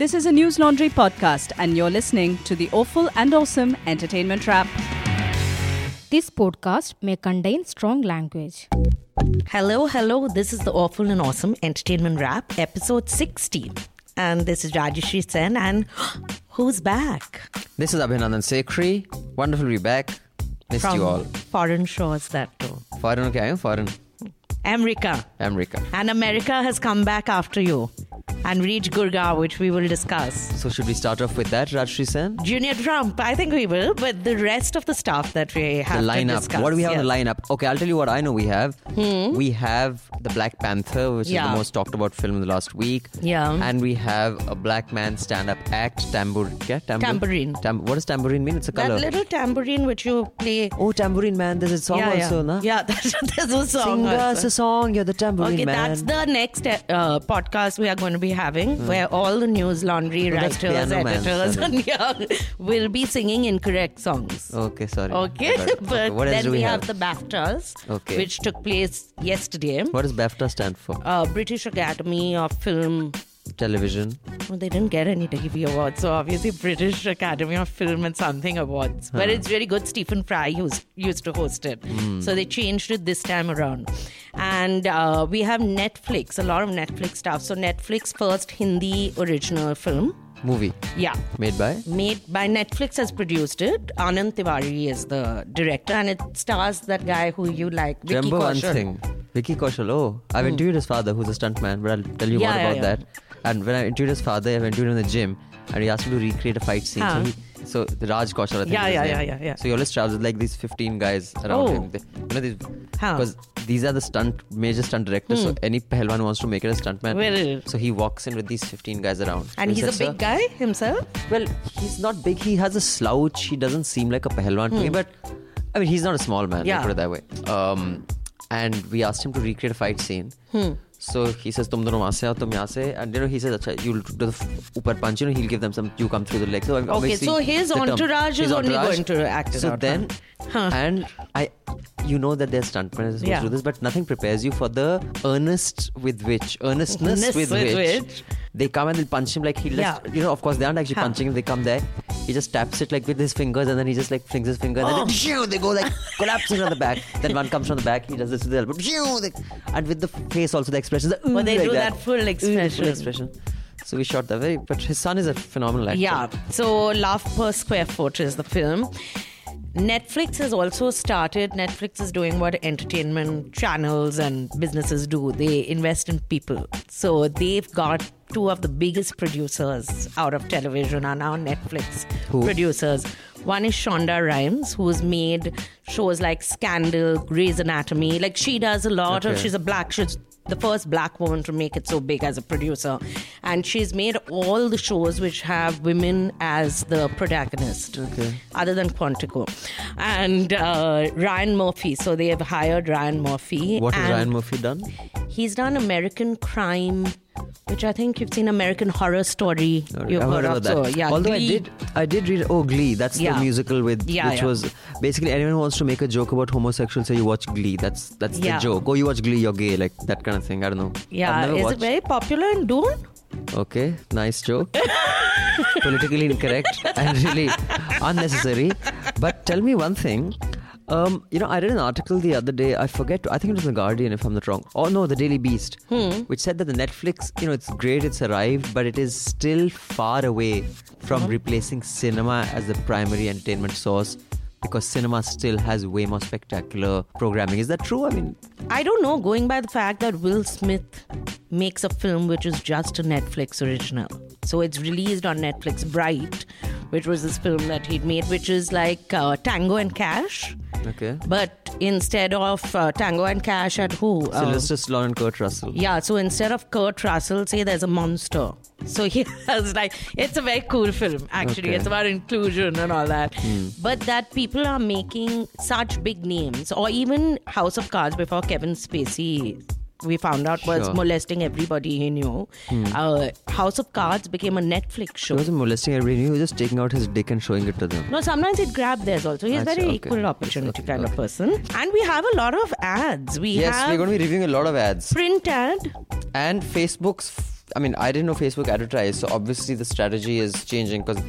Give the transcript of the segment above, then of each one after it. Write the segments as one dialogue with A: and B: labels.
A: This is a Newslaundry podcast, and you're listening to the Awful and Awesome Entertainment Wrap.
B: This podcast may contain strong language.
C: Hello, hello. This is the Awful and Awesome Entertainment Wrap, episode 60. And this is Rajyasree Sen, and who's back?
D: This is Abhinandan Sekhri. Wonderful to be back. Missed
C: From
D: you all.
C: foreign shores, that too.
D: Foreign, okay, I am foreign.
C: America.
D: America.
C: And America has come back after you and reach Gurgaon, which we will discuss.
D: So should we start off with that, Rajyasree Sen?
C: Junior Trump, I think we will, but the rest of the stuff that we
D: The
C: have to
D: lineup. What do we have
C: yes.
D: on the lineup? Okay, I'll tell you what I know we have. We have the Black Panther, which is the most talked about film in the last week.
C: Yeah.
D: And we have a black man stand-up act, tambour, yeah, tambour,
C: Tambourine.
D: Tam- what does tambourine mean? It's a color.
C: That little tambourine which you play.
D: oh, tambourine man. There's a song
C: yeah,
D: also,
C: yeah.
D: na?
C: Yeah, there's, a song.
D: Sing us a song. You're the tambourine
C: Okay,
D: man.
C: that's the next uh, podcast we are going to be having, where all the
D: Newslaundry that's
C: writers,
D: Piano Man,
C: editors, and yeah, will be singing incorrect songs.
D: Okay, sorry.
C: Okay, but
D: Okay,
C: then we,
D: we
C: have?
D: have?
C: the BAFTAs,
D: Okay.
C: which took place yesterday.
D: What does BAFTA stand for?
C: Uh, British Academy of Film.
D: Television.
C: Well, they didn't get any TV awards, so obviously British Academy of Film and something awards. But it's really good. Stephen Fry used, used to host it,
D: Hmm.
C: so they changed it this time around. And uh, we have Netflix, a lot of Netflix stuff. So Netflix first Hindi original film,
D: Movie.
C: yeah,
D: Made by?
C: made by Netflix has produced it. Anand Tiwari is the director, and it stars that guy who you like, Vicky
D: Remember one thing. Vicky Kaushal. Oh, I've interviewed his father, who's a stuntman, but I'll tell you.
C: Yeah,
D: more
C: yeah,
D: about
C: yeah.
D: that. And when I interviewed his father, I went to him in the gym, and he asked me to recreate a fight scene.
C: Huh.
D: So, he, so the Raj Kaushal, I think.
C: Yeah, yeah, yeah, yeah, yeah.
D: So he always travels with like these 15 guys around
C: Oh.
D: him. They, you know, these,
C: Huh.
D: because these are the stunt, major stunt directors. So any Pehlwan wants to make it a stuntman.
C: Well.
D: So he walks in with these 15 guys around.
C: And
D: So
C: he's
D: he
C: a big
D: "Sir,
C: guy himself.
D: well, he's not big. He has a slouch. He doesn't seem like a Pehlwan to me, but I mean, he's not a small man.
C: Hmm. Yeah.
D: Put it that way. Um, and we asked him to recreate a fight scene.
C: Hmm.
D: So he says, "Tum dono se tum se," and you know he says, "Acha, you'll do the upper punch. You know, he'll give them some. You come through the legs." So
C: okay, so his
D: entourage term,
C: is
D: his
C: only going to act
D: so then,
C: huh.
D: and I, you know that they're stuntmen are
C: yeah.
D: do this, but nothing prepares you for the earnest with which earnestness with,
C: with,
D: which,
C: which
D: they come and they'll punch him like he
C: yeah.
D: you know of course they aren't actually
C: huh.
D: punching him they come there he just taps it like with his fingers and then he just like flings his finger and
C: oh.
D: then shoo, they go like collapsing on the back then one comes from the back he does this with the elbow shoo, they, and with the face also the expression the,
C: But they
D: like
C: do that full expression.
D: full expression so we shot that very but his son is a phenomenal actor
C: Yeah. So Love Per Square Foot is the film. Netflix has also started. Netflix is doing what entertainment channels and businesses do. They invest in people. So they've got two of the biggest producers out of television are now Netflix
D: Who?
C: producers. One is Shonda Rhimes, who's made shows like Scandal, Grey's Anatomy. Like she does a lot of.
D: Okay.
C: She's a black. She's the first black woman to make it so big as a producer, and she's made all the shows which have women as the protagonist.
D: Okay.
C: Other than Quantico, and uh, Ryan Murphy. So they have hired Ryan Murphy.
D: what has Ryan Murphy done
C: He's done American Crime, which I think you've seen American Horror Story. You've heard,
D: heard
C: of.
D: that.
C: So, yeah,
D: Although
C: Glee.
D: I did, I did read. Oh, Glee. That's
C: Yeah.
D: the musical with
C: Yeah,
D: which was basically anyone who wants to make a joke about homosexuals. Say you watch Glee. That's that's the joke. Oh, you watch Glee, you're gay. Like that kind of thing. I don't know.
C: Yeah, is
D: watched.
C: it very popular in Dune?
D: Okay, nice joke. Politically incorrect and really unnecessary. But tell me one thing. Um, you know, I read an article the other day. I forget. I think it was the Guardian, if I'm not wrong. Oh no, the Daily Beast, which said that the Netflix, you know, it's great, it's arrived, but it is still far away from replacing cinema as the primary entertainment source because cinema still has way more spectacular programming. Is that true? I mean,
C: I don't know, going by the fact that Will Smith makes a film which is just a Netflix original. So it's released on Netflix Bright, which was this film that he'd made, which is like uh, Tango and Cash.
D: okay.
C: But instead of uh, Tango and Cash at who? Uh,
D: Sylvester Stallone and Kurt Russell.
C: yeah, so instead of Kurt Russell, say there's a monster. So he has like, it's a very cool film, actually.
D: Okay.
C: It's about inclusion and all that.
D: Hmm.
C: But that people are making such big names, or even House of Cards before Kevin Spacey. We found out was
D: Sure.
C: molesting everybody he knew. Uh, House of Cards became a Netflix show.
D: He wasn't molesting everybody. He was just taking out his dick and showing it to them.
C: No, sometimes he'd grab theirs also. He's
D: That's-
C: very
D: okay.
C: equal opportunity
D: Okay,
C: kind of person. And we have a lot of ads. We
D: Yes, we're going to be reviewing a lot of ads.
C: print ad.
D: And Facebook's I mean, I didn't know Facebook advertised, so obviously the strategy is changing because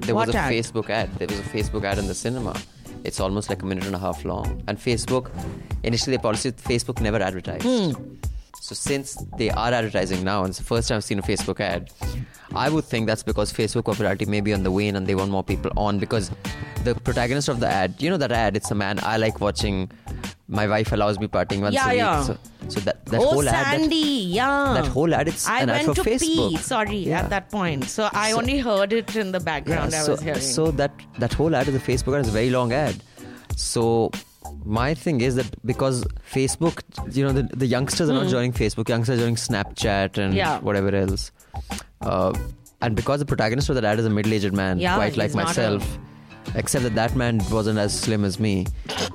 D: there was a
C: ad?
D: Facebook ad. There was a Facebook ad in the cinema. It's almost like a minute and a half long. And Facebook, initially, the policy Facebook never advertised.
C: Hmm.
D: So since they are advertising now, and it's the first time I've seen a Facebook ad, I would think that's because Facebook popularity may be on the wane and they want more people on because the protagonist of the ad, you know that ad, it's a man, I like watching my wife allows me partying once
C: Yeah,
D: a week.
C: yeah.
D: So, so that, that
C: oh,
D: whole ad that-
C: yeah.
D: that whole ad, it's
C: I
D: an ad for
C: to
D: Facebook.
C: pee. Sorry,
D: Yeah.
C: at that point. So I
D: So-
C: only heard it in the background. I
D: so,
C: was hearing.
D: so that that whole ad is a Facebook ad is a very long ad. So my thing is that because Facebook, you know, the, the youngsters are not joining Facebook. Youngsters are joining Snapchat and
C: Hmm. Yeah.
D: whatever else. Uh, and because the protagonist of that ad is a middle-aged man,
C: Yeah,
D: quite like
C: not a-
D: myself, except that that man wasn't as slim as me.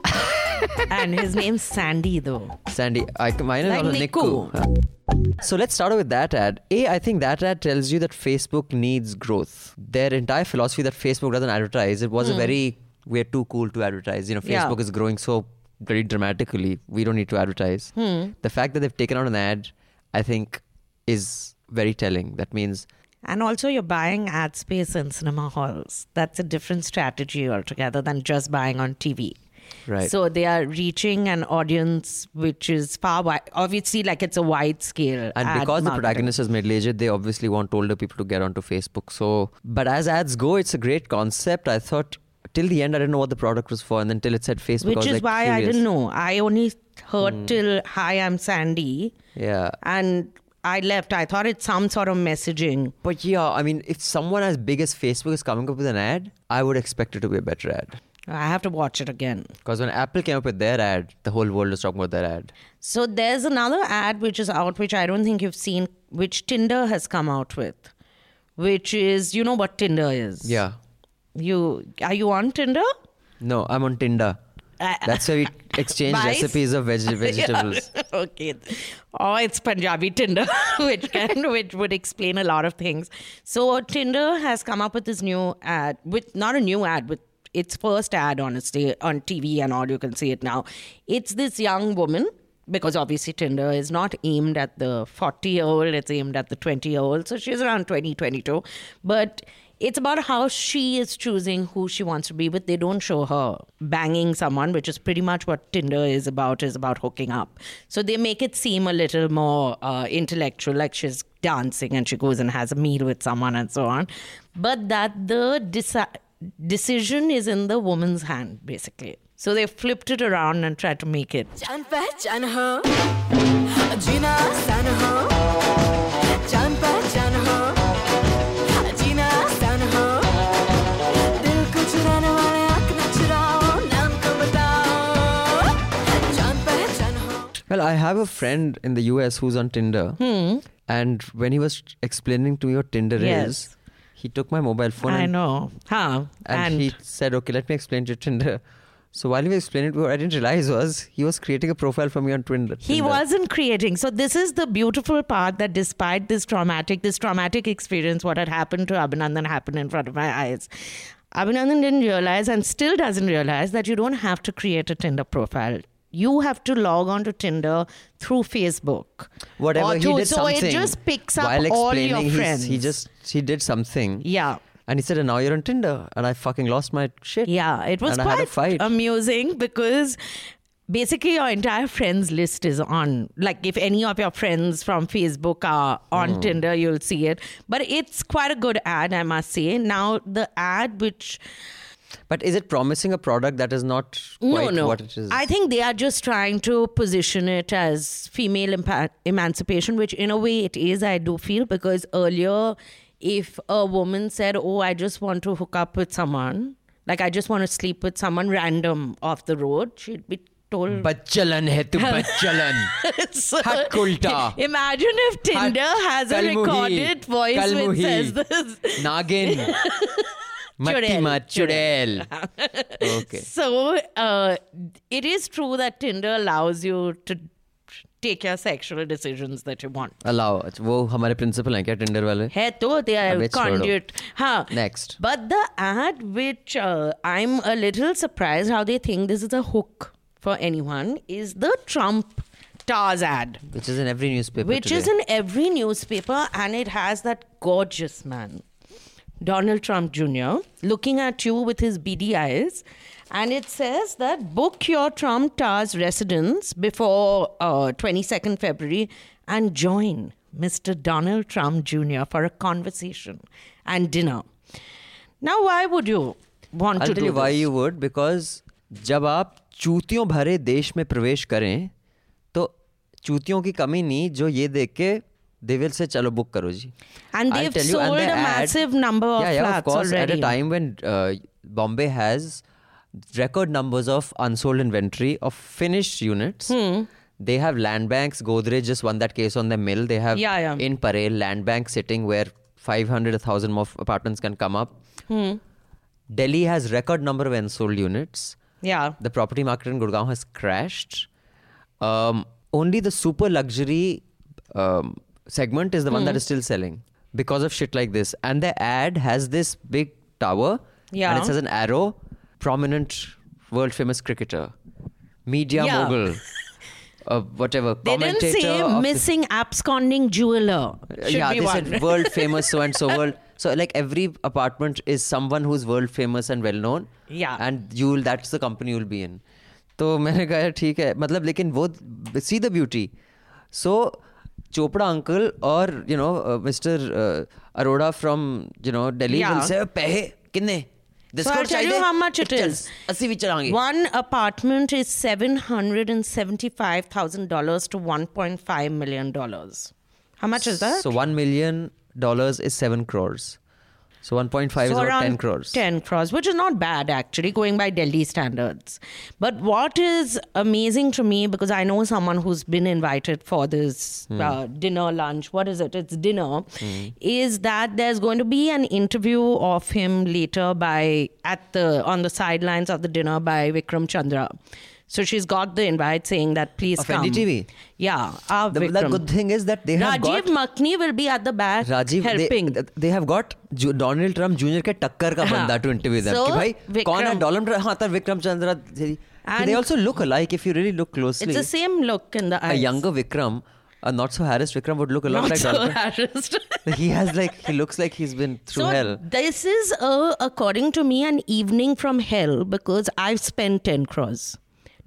C: and his name's Sandy, though.
D: Sandy, I, mine is
C: Like
D: not a
C: Niku.
D: Niku. So let's start with that ad. A, I think that ad tells you that Facebook needs growth. Their entire philosophy that Facebook doesn't advertise, it was a very we're too cool to advertise. You know,
C: Hmm. Yeah.
D: Facebook is growing so very dramatically. We don't need to advertise.
C: Hmm.
D: The fact that they've taken out an ad, I think, is very telling. That means
C: And also, you're buying ad space in cinema halls. That's a different strategy altogether than just buying on TV.
D: Right.
C: So they are reaching an audience which is far wide. Obviously, like it's a wide scale.
D: And because the protagonist is middle aged, they obviously want older people to get onto Facebook. So, but as ads go, it's a great concept. I thought till the end, I didn't know what the product was for, and then till it said Facebook,
C: Which is
D: like,
C: why I didn't know. I only heard
D: Hmm.
C: till "Hi, I'm Sandy,"
D: Yeah,
C: and I left. I thought it's some sort of messaging.
D: but yeah, I mean, if someone as big as Facebook is coming up with an ad, I would expect it to be a better ad.
C: I have to watch it again.
D: Because when Apple came up with their ad, the whole world was talking about their ad.
C: So there's another ad which is out, which I don't think you've seen, which Tinder has come out with, which is you know what Tinder is.
D: Yeah.
C: You are you on Tinder?
D: No, I'm on Tinder.
C: Uh,
D: That's where we exchange
C: Vice?
D: recipes of veg- vegetables.
C: Yeah. okay. Oh, it's Punjabi Tinder, which can which would explain a lot of things. So Tinder has come up with this new ad, with not a new ad, with its first ad, honestly, on TV and all. You can see it now. It's this young woman. Because obviously Tinder is not aimed at the 40 year old, it's aimed at the 20 year old. So she's around 20, 22. But it's about how she is choosing who she wants to be with. They don't show her banging someone, which is pretty much what Tinder is about, is about hooking up. So they make it seem a little more uh, intellectual, like she's dancing and she goes and has a meal with someone and so on. But that the deci- decision is in the woman's hand, basically. So they flipped it around and tried to make it.
D: Well, I have a friend in the US who's on Tinder. Hmm. And when he was explaining to me what Tinder
C: yes.
D: is, he took my mobile phone
C: I
D: and,
C: know. Huh.
D: and, he said, Okay, let me explain to you Tinder. So while he was explaining to what I didn't realize was he was creating a profile for me on Tinder.
C: He wasn't creating. So this is the beautiful part that despite this traumatic, this traumatic experience, what had happened to Abhinandan happened in front of my eyes. Abhinandan didn't realize and still doesn't realize that you don't have to create a Tinder profile. You have to log on to Tinder through Facebook.
D: Whatever
C: Or
D: he did
C: so
D: something.
C: it just picks up
D: while
C: all your friends.
D: He just he did something.
C: Yeah.
D: And he said, and now you're on Tinder. And I fucking lost my shit.
C: Yeah, it was
D: and I had a
C: quite
D: fight.
C: amusing because basically your entire friends list is on. Like if any of your friends from Facebook are on
D: Hmm.
C: Tinder, you'll see it. But it's quite a good ad, I must say. Now the ad which
D: But is it promising a product that is not
C: no
D: quite
C: no,
D: what it is?
C: I think they are just trying to position it as female empa- emancipation, which in a way it is. I do feel because earlier, if a woman said, "Oh, I just want to hook up with someone," like I just want to sleep with someone random off the road, she'd be told
D: Bacchalan hai tu bacchalan.
C: So,
D: Hat kulta.
C: Imagine if Tinder has a recorded voice which says this.
D: Nagin. Matti
C: Chudel.
D: mat chudel. Okay.
C: So uh, it is true that Tinder allows you to take your sexual decisions that you want.
D: Allow. वो हमारे principal हैं क्या Tinder वाले?
C: है तो they are
D: अबे छोड़ो.
C: conduit. हाँ.
D: Next.
C: But the ad, which uh, I'm a little surprised how they think this is a hook for anyone, is the Trump Stars ad,
D: Which is in every newspaper.
C: which is
D: today.
C: in every newspaper, and it has that gorgeous man, Donald Trump Jr., looking at you with his beady eyes. And it says that book your Trump Towers residence before uh, 22nd February and join Mr. Donald Trump Jr. for a conversation and dinner. Now, why would you want
D: I'll
C: to
D: tell
C: do
D: you why
C: this?
D: you would because जब आप चूतियों भरे देश में प्रवेश करें तो चूतियों की कमी नहीं जो ये देख के they will say chalo book karo ji.
C: And they've
D: sold you, and they
C: a
D: add,
C: massive number of
D: yeah, yeah,
C: flats
D: of course, already. at a time when uh, bombay has record numbers of unsold inventory of finished units.
C: Hmm.
D: they have land banks. Godrej just won that case on the mill. They have
C: yeah, yeah.
D: in parel land bank sitting where 500 1000 more apartments can come up.
C: Hmm.
D: delhi has record number of unsold units.
C: Yeah.
D: The property market in gurgaon has crashed. Um, only the super luxury um, segment is the one that
C: Hmm.
D: is still selling because of shit like this. And the ad has this big tower. And
C: Yeah.
D: it says an arrow, prominent world famous cricketer, media
C: Yeah.
D: mogul, uh, whatever.
C: They didn't say
D: commentator of the-
C: missing absconding jeweler. Should
D: yeah,
C: be
D: they
C: one.
D: said world famous so and so world. So like every apartment is someone who's world famous and well known.
C: Yeah.
D: And you'll that's the company you'll be in. तो मैंने कहा यार ठीक है मतलब लेकिन वो see the beauty so Chopra uncle or you know uh, Mr. Uh,
C: Aroda
D: from you know Delhi yeah.
C: will I'll tell you how much it is. One apartment is seven hundred and seventy-five thousand dollars to one point five million dollars. How much is that?
D: So one million dollars is seven crores. So 1.5 is
C: So
D: about
C: around
D: 10 crores.
C: 10 crores, which is not bad actually, going by Delhi standards. But what is amazing to me, because I know someone who's been invited for this
D: Hmm.
C: uh, dinner, lunch, what is it? It's dinner, is that there's going to be an interview of him later by at the on the sidelines of the dinner by Vikram Chandra. So she's got the invite saying that please
D: Of
C: come.
D: NDTV?
C: Yeah, our
D: The, the
C: Vikram.
D: good thing is that they have
C: Rajiv
D: got
C: Makhni will be at the back
D: Rajiv
C: helping.
D: they, they have got Ju- Donald Trump Jr. के टक्कर का
C: हाँ.
D: बंदा to interview them
C: So,
D: कि भाई कौन है
C: Vikram-
D: Donald Trump हाँ था Vikram Chandra they
C: And-
D: also look alike if you really look closely
C: it's the same look in the
D: a
C: eyes.
D: younger Vikram a not so harassed Vikram would look a lot
C: Not
D: like
C: so
D: Donald Trump
C: harassed.
D: he has like he looks like he's been through
C: so
D: hell
C: this is, a, according to me, an evening from hell because I've spent 10 crores.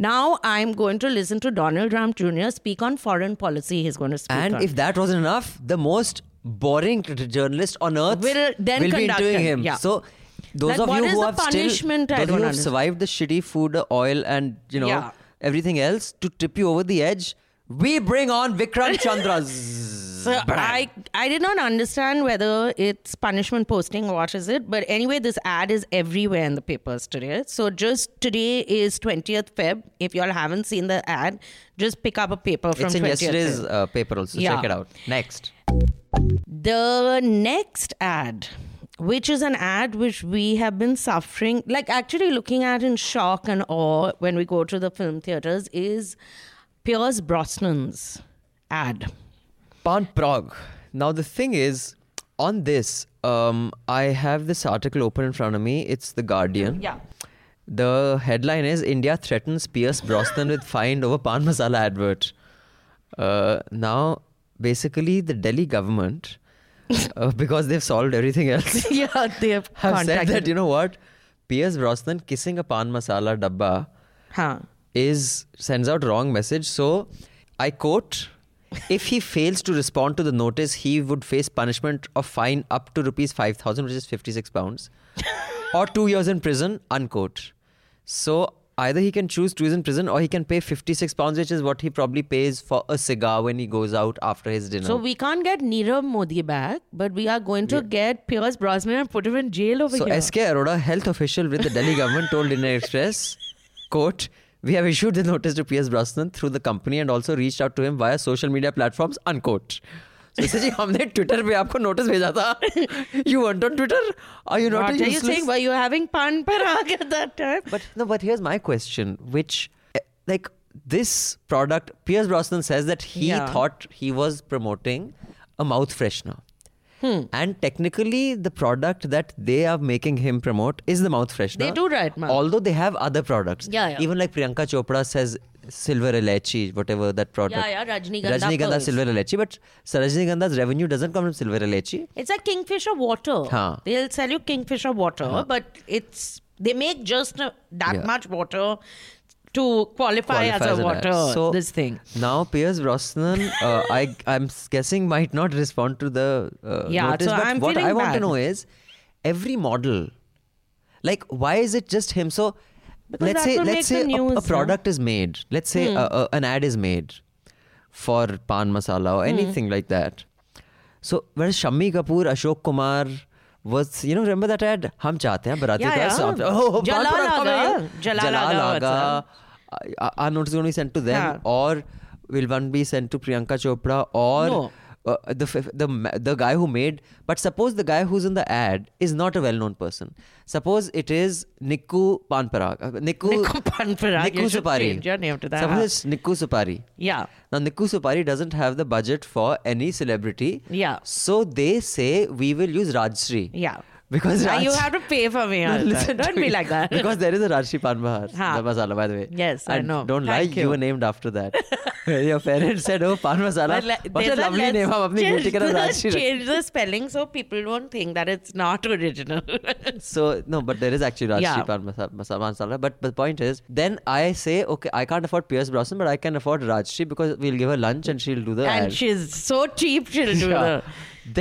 C: Now I'm going to listen to Donald Trump Jr. speak on foreign policy. He's going to speak
D: and
C: on.
D: if that wasn't enough the most boring journalist on earth
C: Will then
D: be
C: conduct
D: interviewing
C: him, yeah.
D: so those
C: Like,
D: of you who have
C: punishment?
D: Still those who have
C: understand.
D: survived the shitty food oil and you know
C: Yeah.
D: everything else to tip you over the edge we bring on Vikram Chandras
C: So I I did not understand whether it's punishment posting or what is it, but anyway, this ad is everywhere in the papers today. So just today is 20th Feb. If y'all haven't seen the ad, just pick up a paper from
D: it's in
C: 20th
D: yesterday's uh, paper also
C: Yeah.
D: check it out next
C: The next ad, which is an ad which we have been suffering, like actually looking at in shock and awe when we go to the film theaters, is Pierce Brosnan's ad.
D: Pan Parag. Now the thing is, on this, um, I have this article open in front of me. It's the Guardian.
C: Yeah.
D: The headline is India threatens Pierce Brosnan with fine over Pan Masala advert. Uh, now, basically, the Delhi government, uh, because they've solved everything else,
C: yeah, they have,
D: have said that you know what, Pierce Brosnan kissing a Pan Masala dabba
C: Huh.
D: is sends out wrong message. So, I quote. If he fails to respond to the notice, he would face punishment of fine up to rupees 5,000, which is 56 pounds, or two years in prison, unquote. So either he can choose two years in prison or he can pay 56 pounds, which is what he probably pays for a cigar when he goes out after his dinner.
C: So we can't get Nirav Modi back, but we are going to get Pierce Brosnan and put him in jail over
D: So
C: here.
D: SK Arora, health official with the Delhi government, told Indian Express, quote, we have issued the notice to P.S. Brosnan through the company and also reached out to him via social media platforms, unquote. So इसे जी हमने Twitter पे आपको notice भेजा था you want on Twitter are you
C: what
D: not
C: are you saying? Were you having pan parag at that time?
D: But no, but here's my question, which eh, like this product, Pierce Brosnan says that he
C: Yeah.
D: thought he was promoting a mouth freshener.
C: Hmm.
D: And technically, the product that they are making him promote is the mouth freshener.
C: They do right, ma'am.
D: Although they have other products.
C: Yeah, yeah.
D: Even like Priyanka Chopra says silver elachi, whatever that product.
C: Yeah, yeah, Rajnigandha
D: Rajnigandha
C: pearls.
D: silver elachi, but Rajnigandha's revenue doesn't come from silver elachi.
C: It's like Kingfisher water.
D: Huh.
C: They'll sell you Kingfisher water, but it's they make just that
D: Yeah.
C: much water to qualify as
D: qualifies
C: a water.
D: So
C: this thing.
D: Now Pierce Brosnan, uh, I I'm guessing might not respond to the uh,
C: Yeah,
D: notice.
C: so
D: but
C: I'm
D: what I want to know is every model, like why is it just him? So
C: Because
D: let's say let's say a,
C: news,
D: a
C: huh? Hmm.
D: product is made. Let's say a, a, an ad is made for pan masala
C: Hmm.
D: or anything like that. So whereas Shammi Kapoor, Ashok Kumar. Was you know remember that ad? हम चाहते हैं बराती
C: Yeah,
D: का
C: yeah.
D: साथ- Oh,
C: Jala
D: Pan Parag
C: Laga.
D: coming.
C: Jala
D: Jala
C: Laga was
D: Laga. Uh, our notice is going to be sent to them,
C: Yeah.
D: or will one be sent to Priyanka Chopra, or
C: No.
D: Uh, the the the guy who made? But suppose the guy who's in the ad is not a well-known person. Suppose it is Nikku Panparag, uh, Nikku
C: Nikku Panparag,
D: Nikku
C: you
D: Supari.
C: change your name to that.
D: Suppose it's Nikku Supari.
C: Yeah.
D: Now Nikku Supari doesn't have the budget for any celebrity.
C: Yeah.
D: So they say we will use Rajshri.
C: Yeah
D: Because
C: Uh, you
D: Raj-
C: have to pay for me.
D: no,
C: all the
D: listen
C: time. Don't
D: to
C: be
D: me.
C: like that.
D: Because there is a Rajshri Pan Bahar,
C: Ha.
D: the masala, by the way.
C: Yes, I
D: and
C: know.
D: Don't
C: Thank
D: lie, you.
C: you.
D: were named after that. Your parents said, oh, Pan Masala.
C: But le-
D: what a
C: there's
D: lovely
C: let's
D: name. हम अपनी
C: change
D: बेटी का नाम
C: the-
D: Rajshri रख-
C: Change the spelling so people don't think that it's not original.
D: So, no, but there is actually Rajshri
C: Yeah.
D: Pan Masala, masala, masala. But the point is, then I say, okay, I can't afford Pierce Brosnan, but I can afford Rajshri because we'll give her lunch and she'll do the
C: and
D: ad.
C: she's so cheap, she'll do
D: Yeah.
C: the.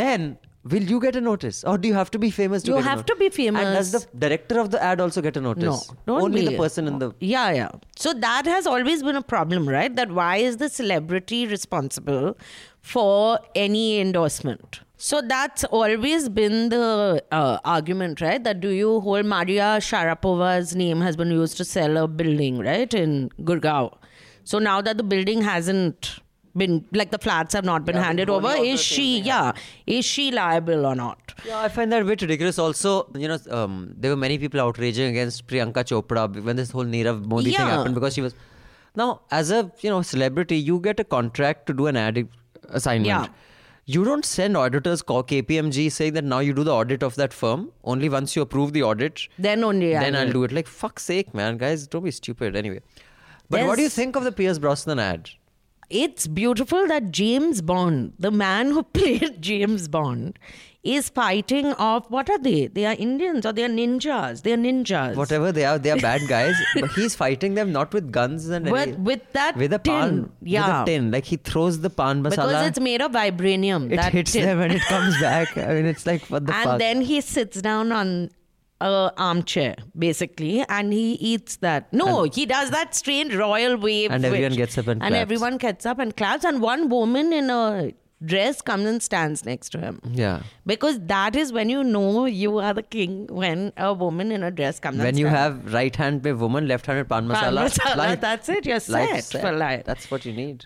D: Then will you get a notice, or do you have to be famous to
C: You have
D: notice?
C: to be famous
D: And does the director of the ad also get a notice?
C: No,
D: only
C: be.
D: the person in the.
C: Yeah, yeah. So that has always been a problem, right? That why is the celebrity responsible for any endorsement? So that's always been the uh, argument, right? That do you hold Maria Sharapova's name has been used to sell a building, right, in Gurgaon. So now that the building hasn't been like the flats have not been handed over, is she, yeah, is she liable or not?
D: Yeah, I find that a bit ridiculous. Also, you know, um, there were many people outraging against Priyanka Chopra when this whole Nirav Modi thing happened because she was. Now, as a you know celebrity, you get a contract to do an ad assignment.
C: Yeah.
D: You don't send auditors call KPMG saying that now you do the audit of that firm. Only once you approve the audit,
C: Then only I
D: then I'll
C: will.
D: do it. Like fuck's sake, man, guys, don't be stupid. Anyway, but what do you think of the Pierce Brosnan ad?
C: It's beautiful that James Bond, the man who played James Bond, is fighting off. What are they? They are Indians or they are ninjas. They are ninjas.
D: Whatever they are, they are bad guys. but he's fighting them not with guns and
C: With-
D: any-
C: with that
D: with a
C: tin.
D: pan,
C: Yeah.
D: with a tin. Like he throws the pan masala.
C: Because it's made of vibranium.
D: it
C: that
D: hits
C: tin.
D: them and it comes back. I mean, it's like what the
C: and
D: fuck.
C: then he sits down on a armchair basically and he eats that no he does that strange royal wave
D: And everyone
C: which-
D: gets up and
C: and
D: claps.
C: everyone gets up and claps and one woman in a dress comes and stands next to him
D: yeah.
C: because that is when you know you are the king when a woman in a dress comes
D: When
C: and
D: you
C: stands.
D: have right hand pe woman, left hand pan
C: Pan
D: masala,
C: masala,
D: life-
C: that's it you're set, for life
D: That's what you need.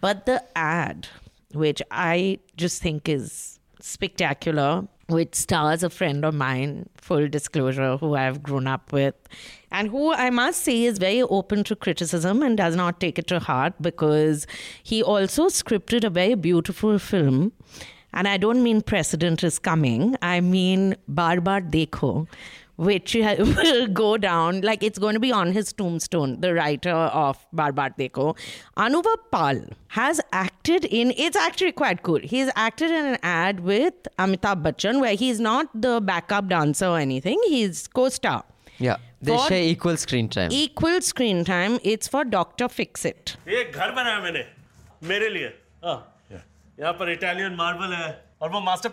C: But the ad, which I just think is spectacular, which stars a friend of mine, full disclosure, who I've grown up with, and who I must say is very open to criticism and does not take it to heart because he also scripted a very beautiful film. And I don't mean precedent is coming, I mean Bar Bar Dekho which will go down like it's going to be on his tombstone, the writer of Bar Bar Dekho. Anuvab Pal has acted in, it's actually quite cool. He's acted in an ad with Amitabh Bachchan where he's not the backup dancer or anything, he's co star.
D: Yeah. They share equal screen time.
C: Equal screen time. It's for Doctor Fix It.
E: ये घर बनाया मैंने मेरे लिए यहाँ पर Italian marble है और वो मास्टर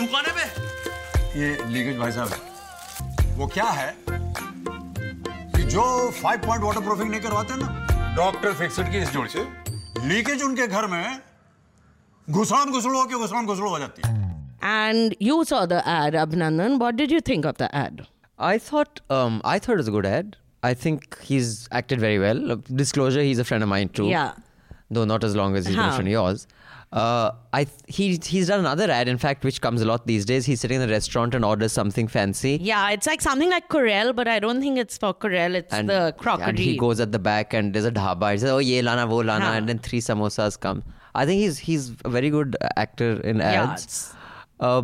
E: दुकाने में
F: ये लीकेज भाई साहब है। वो क्या है कि जो फाइव पॉइंट वाटर प्रूफिंग नहीं करवाते ना डॉक्टर फिक्सड की इस जोड़ से लीकेज उनके घर में घुसड़न घुसड़ होके घुसड़न घुसड़ हो जाती है
C: and you saw the ad abhinandan what did you think of the ad
D: I thought um, I thought it was a good ad. I think he's acted very well. Uh, Disclosure, he's a friend of mine too.
C: Yeah.
D: Though not as long as he's been a friend of yours. Uh, I th- he he's done another ad, in fact, which comes a lot these days. He's sitting in a restaurant and orders something fancy.
C: yeah it's like something like Corelle but i don't think it's for Corelle it's
D: and,
C: the crockery
D: and he goes at the back and there's a dhaba. He says, "Oh, ye lana, wo lana,"
C: Huh.
D: and then three samosas come. I think he's he's a very good actor in ads.
C: it's-
D: uh,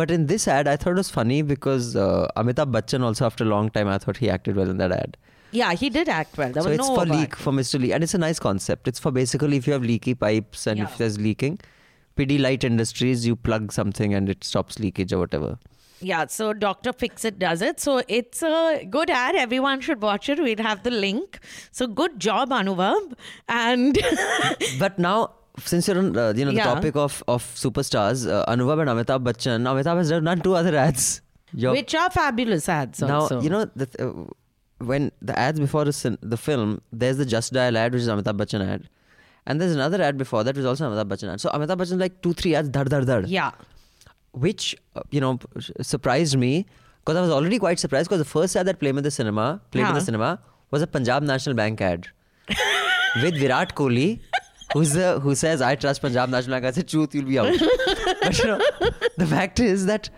D: but in this ad, I thought it was funny because uh, Amitabh Bachchan also, after a long time, I thought he acted well in that ad.
C: Yeah, he did act well. There
D: so
C: was
D: it's
C: no
D: for leak for Mr. Lee, and it's a nice concept. It's for basically if you have leaky pipes and
C: Yeah.
D: if there's leaking, Pidilite Industries, you plug something and it stops leakage or whatever.
C: Yeah, so Dr. Fixit does it. So it's a good ad. Everyone should watch it. We'd have the link. So good job, Anuvab. And
D: But now, since you're on uh, you know the topic of of superstars, uh, Anuvab and Amitabh Bachchan, Amitabh has done two other ads. Your-
C: which are fabulous ads
D: now
C: also.
D: you know the th- uh, when the ads before the, the film, there's the Just Dial ad, which is Amitabh Bachchan ad, and there's another ad before that, which is also Amitabh Bachchan ad. So Amitabh Bachchan like two three ads, dhar dhar dhar.
C: Yeah.
D: which uh, you know surprised me because I was already quite surprised because the first ad that played in the cinema played in the cinema was a Punjab National Bank ad with Virat Kohli. Who's the, who says I trust Punjab National Bank? I said truth, you'll be out. but you know, the fact is that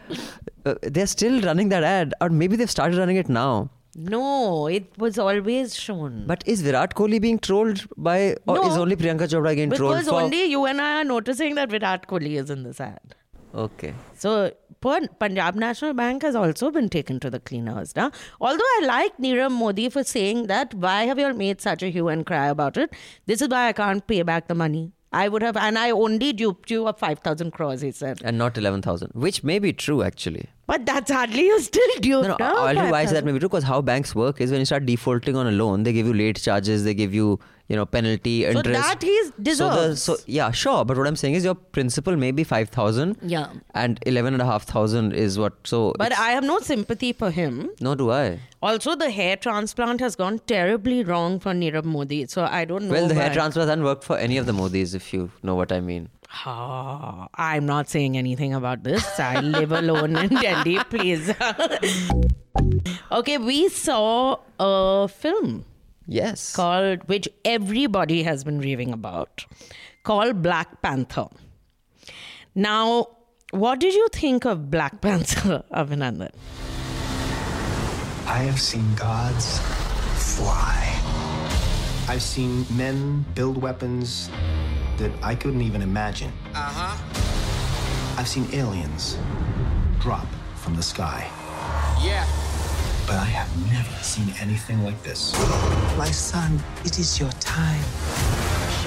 D: uh, they're still running that ad, or maybe they've started running it now.
C: No, it was always shown.
D: But is Virat Kohli being trolled by, or
C: No.
D: is only Priyanka Chopra getting trolled
C: because only you and I are noticing that Virat Kohli is in this ad.
D: Okay.
C: So Pun- Punjab National Bank has also been taken to the cleaners now. Although I like Nirav Modi for saying that, why have you all made such a hue and cry about it? This is why I can't pay back the money. I would have, and I only duped you of 5,000 crores, he said.
D: And not 11,000, which may be true actually.
C: But that's hardly you still duped.
D: No, no? I'll why I say that
C: 5,000.
D: may be true because how banks work is when you start defaulting on a loan, they give you late charges, they give you, you know, penalty, interest.
C: So that he
D: So, the, so yeah, sure. But what I'm saying is your principal may be 5,000
C: Yeah.
D: and 11,500 is what. So,
C: But I have no sympathy for him.
D: no, do I?
C: Also, the hair transplant has gone terribly wrong for Nirav Modi. So I don't know.
D: Well, the hair transplant hasn't worked for any of the Modis, if you know what I mean.
C: Ah, I'm not saying anything about this. I live alone in Delhi, please. okay, we saw a film
D: Yes.
C: called, which everybody has been raving about, called Black Panther. Now, what did you think of Black Panther, Abhinandan?
G: I have seen gods fly. I've seen men build weapons that I couldn't even imagine. Uh huh. I've seen aliens drop from the sky.
H: Yeah.
G: But I have never seen anything like this.
H: My son, it is your time.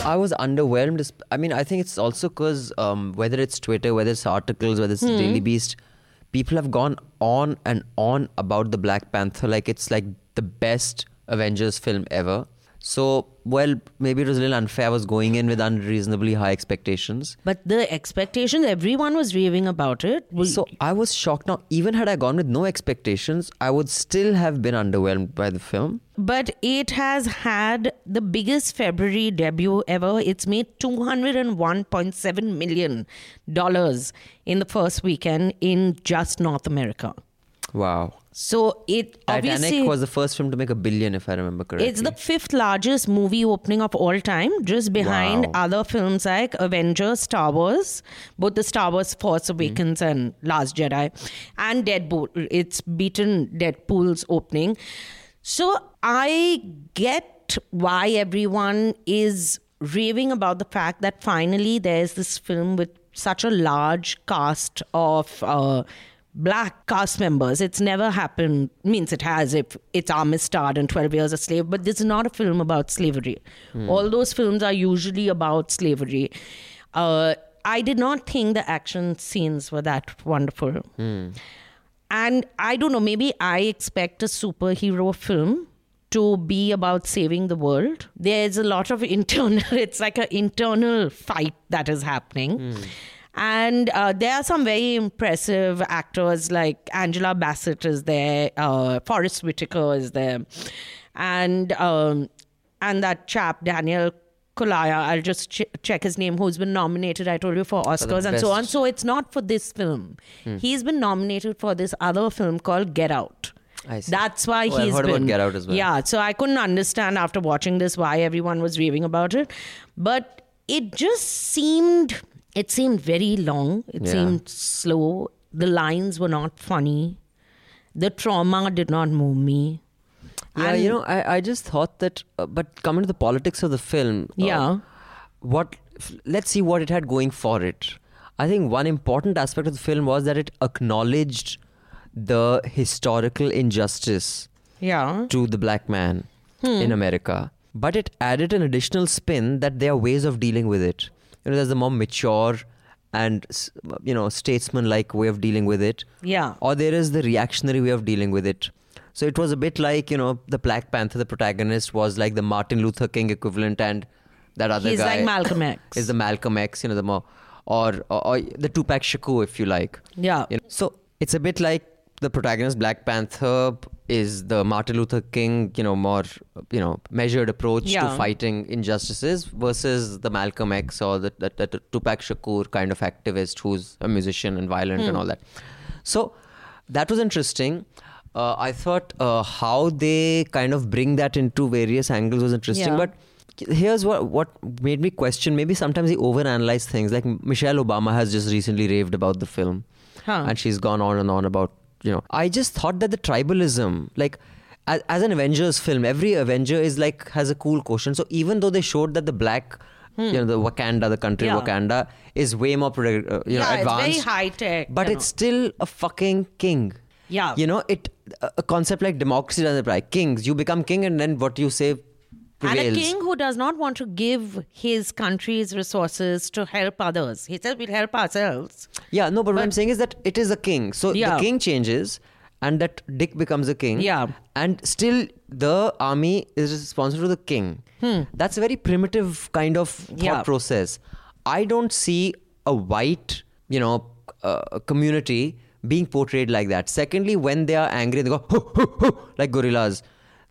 D: I was underwhelmed. I mean, I think it's also because um, whether it's Twitter, whether it's articles, whether it's the Daily Beast, people have gone on and on about the Black Panther like it's like the best Avengers film ever. So, well, maybe it was a little unfair. I was going in with unreasonably high expectations.
C: But the expectations, everyone was raving about it. We-
D: So I was shocked. Now, even had I gone with no expectations, I would still have been underwhelmed by the film.
C: but it has had the biggest February debut ever. It's made $201.7 million in the first weekend in just North America.
D: Wow.
C: So it obviously
D: Titanic was the first film to make a billion, if I remember correctly.
C: it's the fifth largest movie opening of all time, just behind
D: Wow.
C: other films like Avengers, Star Wars, both the Star Wars Force Awakens and Last Jedi, and Deadpool. It's beaten Deadpool's opening. So I get why everyone is raving about the fact that finally there's this film with such a large cast of uh, black cast members. It's never happened, means it has if it's Amistad and 12 Years a Slave, but this is not a film about slavery. Hmm. All those films are usually about slavery. Uh, I did not think the action scenes were that wonderful. Hmm. And I don't know, maybe I expect a superhero film to be about saving the world. There's a lot of internal, it's like an internal fight that is happening. Hmm. And uh, there are some very impressive actors like Angela Bassett is there, uh, Forest Whitaker is there, and um, and that chap Daniel Kaluuya. I'll just ch- check his name, who's been nominated. I told you for Oscars and so on. So it's not for this film.
D: Hmm.
C: He's been nominated for this other film called Get Out.
D: I see.
C: That's why
D: Oh, I've
C: he's
D: heard about
C: been.
D: Get Out as well.
C: Yeah, so I couldn't understand after watching this why everyone was raving about it, but it just seemed it seemed very long. It
D: Yeah.
C: seemed slow. The lines were not funny. The trauma did not move me.
D: Yeah,
C: And-
D: you know, I, I just thought that, uh, but coming to the politics of the film, uh,
C: Yeah.
D: what? Let's see what it had going for it. I think one important aspect of the film was that it acknowledged the historical injustice
C: Yeah.
D: to the black man. in America, but it added an additional spin that there are ways of dealing with it. You know, there's a more mature and you know statesman-like way of dealing with it,
C: Yeah.
D: or there is the reactionary way of dealing with it. So it was a bit like you know the Black Panther, the protagonist was like the Martin Luther King equivalent, and that other
C: He's
D: guy
C: like Malcolm X.
D: is the Malcolm X, you know, the more or or, or the Tupac Shakur, if you like.
C: Yeah.
D: You know, so it's a bit like the protagonist Black Panther is the Martin Luther King, you know, more you know measured approach to fighting injustices versus the Malcolm X or the, the, the, Tupac Shakur kind of activist who's a musician and violent
C: Hmm.
D: and all that. So that was interesting. Uh, I thought uh, how they kind of bring that into various angles was interesting,
C: Yeah.
D: but here's what what made me question maybe sometimes they overanalyze things like michelle obama has just recently raved about the film
C: Huh.
D: and she's gone on and on about you know i just thought that the tribalism like as, as an avengers film every avenger is like has a cool quotient so even though they showed that the black you know the wakanda the country
C: Hmm. Yeah.
D: wakanda is way more uh, you know
C: yeah,
D: advanced
C: it's very high tech.
D: but it's still a fucking king
C: Yeah.
D: you know it a a concept like democracy doesn't apply kings you become king and then what you say
C: And a king who does not want to give his country's resources to help others. He says we'll help ourselves.
D: Yeah, no, but, what I'm saying is that it is a king. So
C: Yeah.
D: the king changes and that Dick becomes a king.
C: Yeah.
D: And still the army is responsible to the king. Hmm. That's a very primitive kind of thought.
C: Yeah.
D: process. I don't see a white, you know, uh, community being portrayed like that. Secondly, when they are angry, they go, "Hoo, hoo, hoo," like gorillas.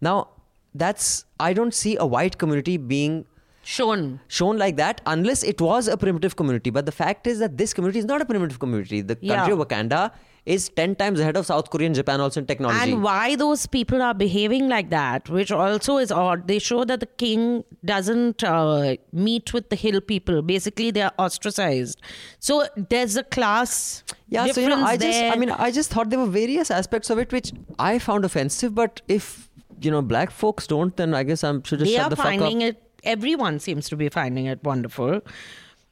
D: Now, that's, I don't see a white community being
C: Shown.
D: shown like that unless it was a primitive community. But the fact is that this community is not a primitive community. The
C: Yeah.
D: country of Wakanda is 10 times ahead of South Korea and Japan also in technology.
C: And why those people are behaving like that, which also is odd. They show that the king doesn't uh, meet with the hill people. Basically, they are ostracized. So there's a class
D: yeah,
C: difference
D: so you know, I just. I mean, I just thought there were various aspects of it which I found offensive. But if you know, black folks don't, then I guess I should just
C: they
D: shut the fuck up.
C: finding it. Everyone seems to be finding it wonderful.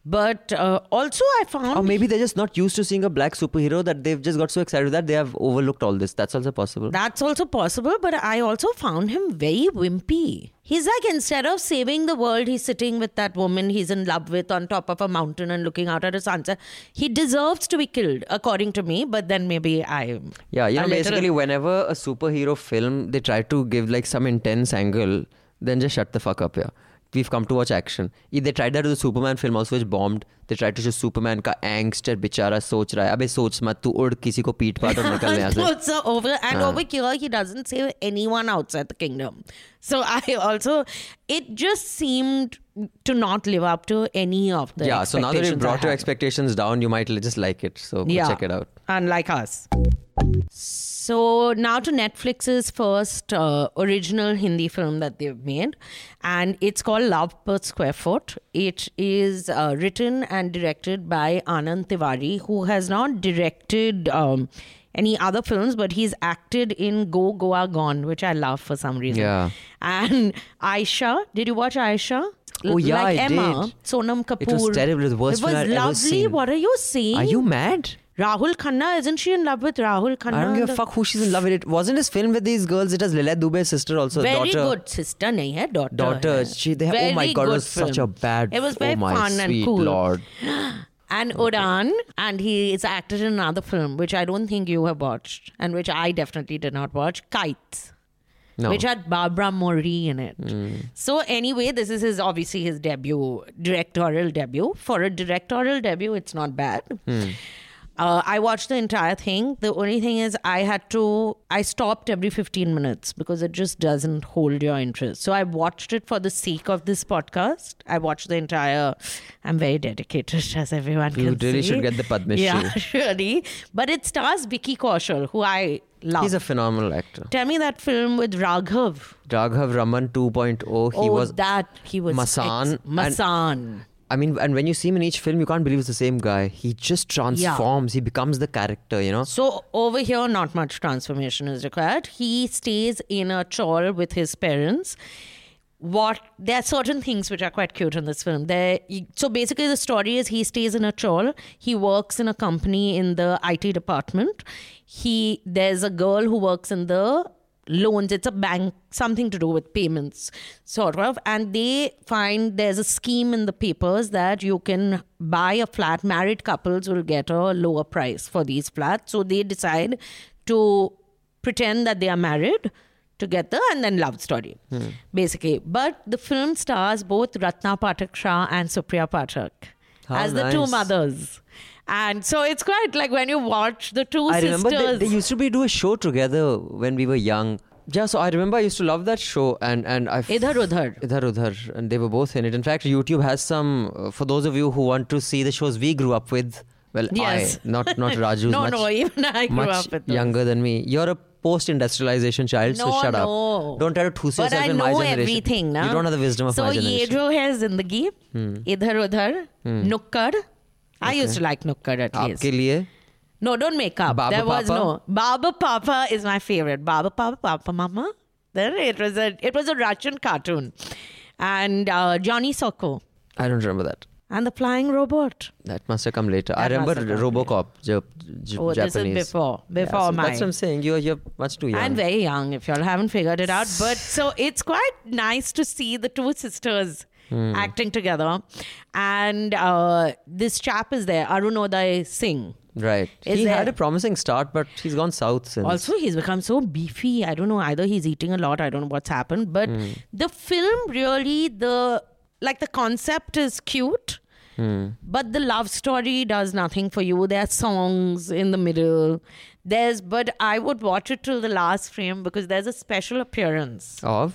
C: But uh, also, I found
D: Or maybe they're just not used to seeing a black superhero that they've just got so excited that they have overlooked all this. That's also possible.
C: That's also possible, but I also found him very wimpy. He's like, instead of saving the world, he's sitting with that woman he's in love with on top of a mountain and looking out at a sunset. He deserves to be killed, according to me, but then maybe I.
D: Yeah, you know, basically, whenever a superhero film they try to give like some intense angle, then just shut the fuck up, yeah We've come to watch action. Yeah, They tried that with the Superman film also, which bombed. They tried to show Superman का angst है बेचारा सोच रहा है अबे सोच मत तू उड़ किसी को पीट पाट और निकल यहाँ
C: so
D: से
C: it's uh, over and over here he doesn't save anyone outside the kingdom so i also it just seemed to not live up to any of the
D: yeah so now that you
C: expectations I
D: brought your
C: had.
D: expectations down you might li- just like it so go
C: yeah
D: check it out
C: unlike us so now to netflix's first uh, original hindi film that they've made and it's called love per square foot it is uh, written and directed by anand tiwari who has not directed um, any other films but he's acted in go goa gone which i love for some reason
D: Yeah.
C: and aisha did you watch aisha
D: Oh, yeah,
C: like
D: I
C: Emma,
D: did.
C: Sonam Kapoor.
D: It was terrible. It was the worst
C: It was
D: film I'd ever
C: lovely.
D: seen.
C: What are you saying?
D: are you mad
C: Rahul Khanna, isn't she in love with Rahul Khanna?
D: I don't give a fuck who she's in love with it wasn't his film with these girls it has Lillete Dubey's sister also
C: Very
D: daughter
C: good sister, nahi hai daughter.
D: daughter she they, oh
C: Very
D: my god it was such a bad
C: It was very
D: oh my
C: fun and cool.
D: lord
C: And Udan, and he is acted in another film which I don't think you have watched, and which I definitely did not watch, Kites.
D: no.
C: Which had Barbara Mori in it. So anyway, this is his obviously his debut, directorial debut. For a directorial debut, it's not bad.
D: Hmm.
C: Uh, I watched the entire thing. The only thing is, I had to, I stopped every 15 minutes because it just doesn't hold your interest. So I watched it for the sake of this podcast. I watched the entire, I'm very dedicated, as everyone
D: You
C: can
D: really
C: see.
D: should get the Padma
C: Yeah,
D: Shri.
C: really. But it stars Vicky Kaushal, who I love.
D: he's a phenomenal actor
C: Tell me that film with Raghav.
D: Raghav Raman 2.0 he
C: oh,
D: was
C: that he was
D: Masan
C: ex- Masan.
D: I mean, and when you see him in each film, you can't believe it's the same guy. He just transforms. He becomes the character, you know.
C: So over here, not much transformation is required. He stays in a chawl with his parents. What there are certain things which are quite cute in this film. There, so basically, the story is he stays in a chawl. He works in a company in the IT department. He there's a girl who works in the loans. It's a bank, something to do with payments, sort of. And they find there's a scheme in the papers that you can buy a flat. Married couples will get a lower price for these flats. So they decide to pretend that they are married together and then love story, basically. But the film stars both Ratna Pathak Shah and Supriya Pathak
D: How
C: as the two mothers and so it's quite like when you watch the two
D: I
C: sisters.
D: remember they, they used to be do a show together when we were young. Yeah, so I remember I used to love that show, and and I
C: Idhar Udhar.
D: Idhar Udhar, and they were both in it. In fact, YouTube has some uh, for those of you who want to see the shows we grew up with. Well,
C: yes.
D: I not not Raju.
C: no,
D: much,
C: no, even I grew up with those.
D: younger than me. You're a post-industrialization child,
C: no, so
D: shut
C: no.
D: up. Don't try to toose
C: but
D: yourself in my generation.
C: But I know everything, na?
D: You don't have the wisdom of
C: so
D: my generation.
C: So ye jo hai zindagi, hmm. idhar udhar, hmm. Nukkad, I used to like Nukkad at least.
D: आपके
C: No, don't make up.
D: Baba
C: there was no Baba Papa is my favorite. Baba Papa Papa Mama. Then it was a it was a Russian cartoon, and uh, Johnny Sokko
D: I don't remember that.
C: and the flying robot.
D: That must have come later. I
C: That
D: remember RoboCop,
C: Oh, Japanese. this is before
D: Yeah,
C: before
D: so
C: mine.
D: That's what I'm saying. You're you're much too young.
C: I'm very young if y'all haven't figured it out. But so it's quite nice to see the two sisters
D: Hmm.
C: acting together. And uh, this chap is there, Arunoday Singh.
D: Right.
C: Is
D: he
C: there-
D: had a promising start, but he's gone south since.
C: Also, he's become so beefy. I don't know. Either he's eating a lot. I don't know what's happened. But
D: Hmm.
C: the film really, the like the concept is cute.
D: Hmm.
C: But the love story does nothing for you. There are songs in the middle. There's, but I would watch it till the last frame because there's a special appearance
D: of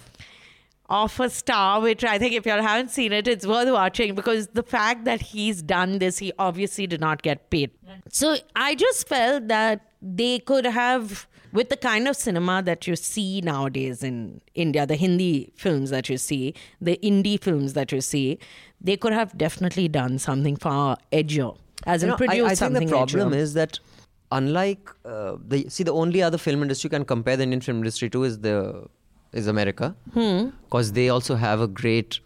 C: of a star, which I think if you haven't seen it, it's worth watching because the fact that he's done this, he obviously did not get paid. So I just felt that they could have, with the kind of cinema that you see nowadays in India, the Hindi films that you see, the indie films that you see, they could have definitely done something far edgier. As in,
D: You know,
C: produced
D: I, I think the problem
C: edgier.
D: is that unlike uh, the see the only other film industry you can compare the Indian film industry to is the is America
C: Hmm.
D: because they also have a great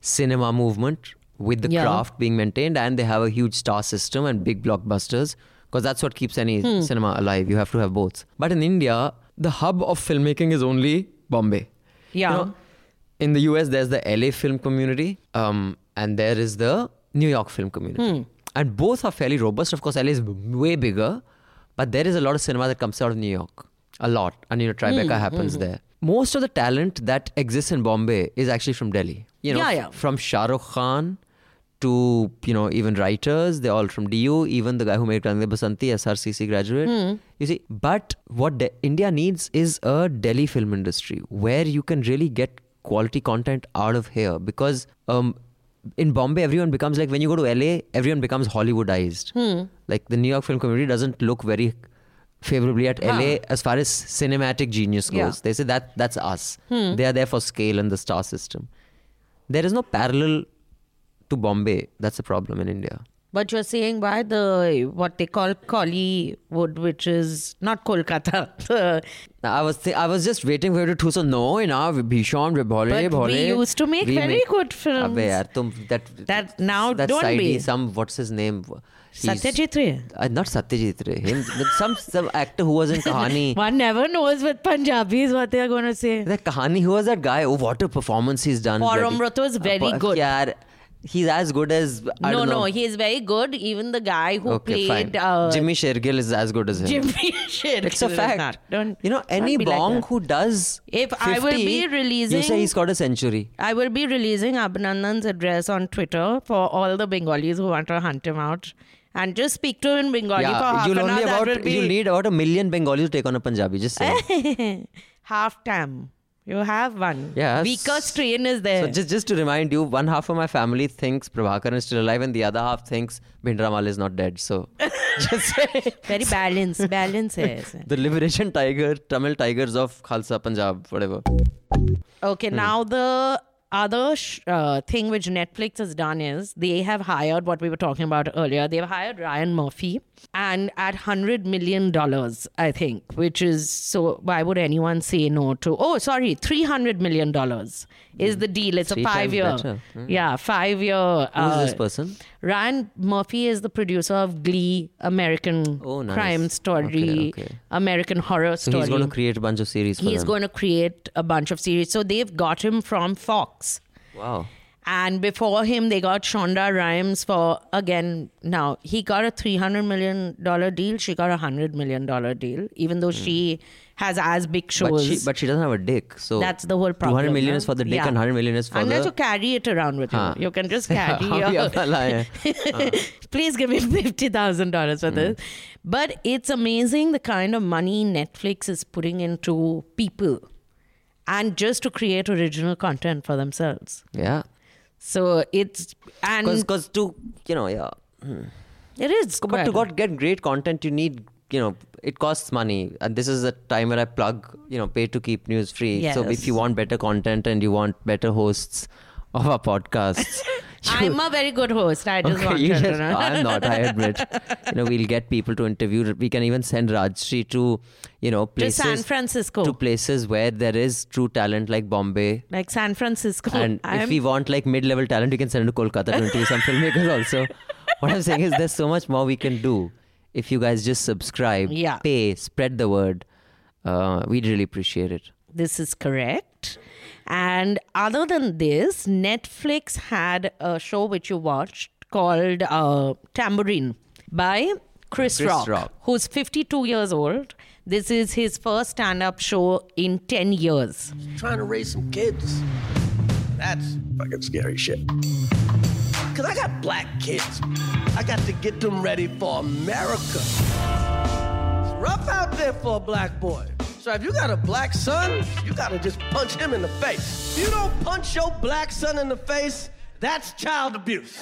D: cinema movement with the
C: Yeah.
D: craft being maintained and they have a huge star system and big blockbusters because that's what keeps any
C: Hmm.
D: cinema alive you have to have both but in India the hub of filmmaking is only Bombay
C: Yeah.
D: you know, in the US, there's the LA film community, um, and there is the New York film community. And both are fairly robust. Of course, LA is way bigger, but there is a lot of cinema that comes out of New York. A lot. And, you know, Tribeca happens there. Most of the talent that exists in Bombay is actually from Delhi. You know,
C: Yeah, yeah.
D: from Shah Rukh Khan to, you know, even writers, they're all from DU, even the guy who made Rang De Basanti, SRCC graduate. You see, but what De- India needs is a Delhi film industry where you can really get quality content out of here because um, in Bombay, everyone becomes like when you go to LA, everyone becomes Hollywoodized. Like the New York film community doesn't look very favorably at LA as far as cinematic genius goes.
C: Yeah.
D: They say that that's us. Hmm. They are there for scale and the star system. There is no parallel to Bombay. That's a problem in India.
C: But you're saying why the what they call Collywood, which is not Kolkata.
D: I was th- I was just waiting for you to do so. No, you know, Bhisham, Bhole,
C: But
D: Bhole.
C: we used to make very good films.
D: Abbe yaar, tum, that
C: That now
D: that
C: don't
D: sidey,
C: be.
D: Some what's his name? He's-
C: Satyajit Ray.
D: Uh, not Satyajit Ray. Him, some some actor who was in Kahani.
C: One never knows with Punjabis what they are going to say.
D: That Kahani, who was that guy? Oh, what a performance he's done.
C: Param
D: bloody-
C: Rato is very
D: Uh,
C: good.
D: yaar, he's as good as I
C: no,
D: don't know.
C: no, he is very good. Even the guy who
D: okay,
C: played uh,
D: Jimmy Shergill is as good as him.
C: Jimmy Shergill
D: It's a fact.
C: not. Don't,
D: you know, any
C: don't like
D: bong who does
C: If I will be releasing you
D: say he's got a century.
C: I will be releasing Abhinandan's address on Twitter for all the Bengalis who want to hunt him out. And just speak to him in Bengali for half
D: you'll
C: an
D: only
C: hour.
D: About
C: be
D: you'll need about a million Bengalis to take on a Punjabi. Just say
C: half time. You have one.
D: Yes.
C: Weaker strain is there.
D: so just just to remind you, one half of my family thinks Prabhakaran is still alive, and the other half thinks Bhindranwale is not dead. So just say
C: very balanced. Balance is.
D: the Liberation Tiger, Tamil Tigers of Khalsa Punjab, whatever.
C: Okay,
D: Hmm.
C: now the other sh- uh, thing which Netflix has done is they have hired what we were talking about earlier. They've hired Ryan Murphy and at hundred million dollars, I think, which is so. Why would anyone say no to? Oh, sorry, three hundred million dollars. is the deal. It's
D: Three
C: a five year.
D: Hmm.
C: Yeah, five year.
D: Who's
C: uh,
D: this person?
C: Ryan Murphy is the producer of Glee, American
D: Oh, nice.
C: crime story,
D: Okay, okay.
C: American horror
D: So
C: story.
D: he's going to create a bunch of series for
C: He's
D: them.
C: going to create a bunch of series. So they've got him from Fox.
D: wow.
C: And before him, they got Shonda Rhimes for, again, now he got a $300 million deal. She got a $100 million deal, even though she has as big shows.
D: But she, but she doesn't have a dick. So
C: That's the whole problem.
D: 200 million
C: huh?
D: is for the dick
C: Yeah.
D: and 100 million is for
C: Unless
D: the.
C: you carry it around with
D: Huh.
C: you. You can just carry your... Please give me $50,000 for this. Mm. But it's amazing the kind of money Netflix is putting into people and just to create original content for themselves.
D: Yeah.
C: So it's and
D: Because to, you know, yeah. Hmm.
C: it is
D: But to got, get great content, you need, you know, it costs money. And this is a time where I plug, you know, pay to keep news free. So if you want better content and you want better hosts of our podcasts,
C: I'm a very good host. I just
D: Okay,
C: want
D: you
C: to
D: just-. I'm not. I admit. You know, we'll get people to interview. We can even send Rajshri to, you know,
C: to
D: places
C: San Francisco.
D: to places where there is true talent like Bombay.
C: like San Francisco.
D: And
C: I'm,
D: if we want like mid-level talent, we can send to Kolkata to interview some filmmakers also. What I'm saying is, there's so much more we can do if you guys just subscribe,
C: Yeah.
D: pay, spread the word. Uh, we'd really appreciate it.
C: This is correct. And other than this, Netflix had a show which you watched called uh, Tamborine by Chris,
D: Chris
C: Rock,
D: Rock.
C: who's 52 years old. This is his first stand up show in 10 years.
I: trying to raise some kids. That's fucking scary shit. Cause I got black kids. I got to get them ready for America. It's rough out there for a black boy. So if you got a black son, you gotta just punch him in the face. If you don't punch your black son in the face, that's child abuse.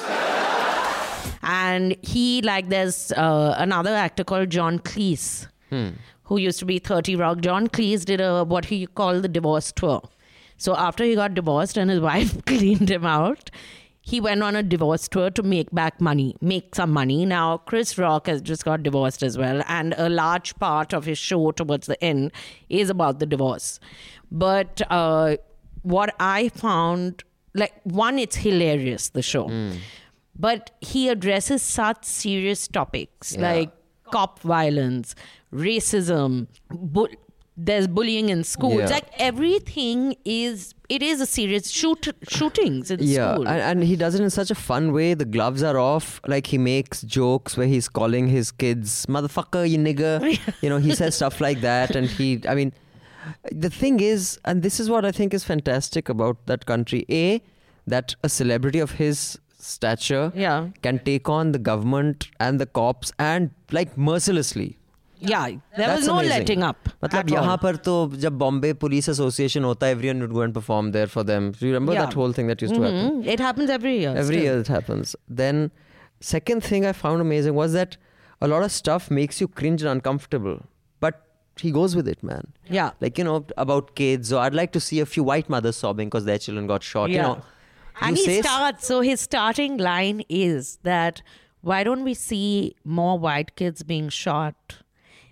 C: And he, like, there's uh, another actor called John Cleese, who used to be 30 Rock. John Cleese did a what he called the divorce tour. So after he got divorced and his wife cleaned him out, he went on a divorce tour to make back money, make some money. Now, Chris Rock has just got divorced as well, and a large part of his show towards the end is about the divorce. But uh, what I found, like, one, it's hilarious, the show but he addresses such serious topics
D: Yeah.
C: like cop violence, racism, bu- there's bullying in schools.
D: Yeah.
C: Like everything is, it is a serious shoot shootings in
D: Yeah,
C: school.
D: and, and he does it in such a fun way. The gloves are off. Like he makes jokes where he's calling his kids "motherfucker," "you nigger." you know, he says stuff like that, and he. I mean, the thing is, and this is what I think is fantastic about that country. A, that a celebrity of his stature
C: Yeah.
D: can take on the government and the cops and like mercilessly.
C: yeah, there
D: That's
C: was no
D: amazing.
C: letting up.
D: मतलब
C: at all.
D: यहाँ पर तो जब Bombay police association होता है everyone would go and perform there for them. Do you remember
C: Yeah.
D: that whole thing that used to happen?
C: Mhm. It happens every year.
D: Every
C: still.
D: year it happens. Then, second thing I found amazing was that a lot of stuff makes you cringe and uncomfortable, but he goes with it, man.
C: Yeah.
D: Like you know about kids, or I'd like to see a few white mothers sobbing because their children got shot. You
C: Yeah.
D: know,
C: And
D: you
C: he
D: say
C: starts, so his starting line is that why don't we see more white kids being shot?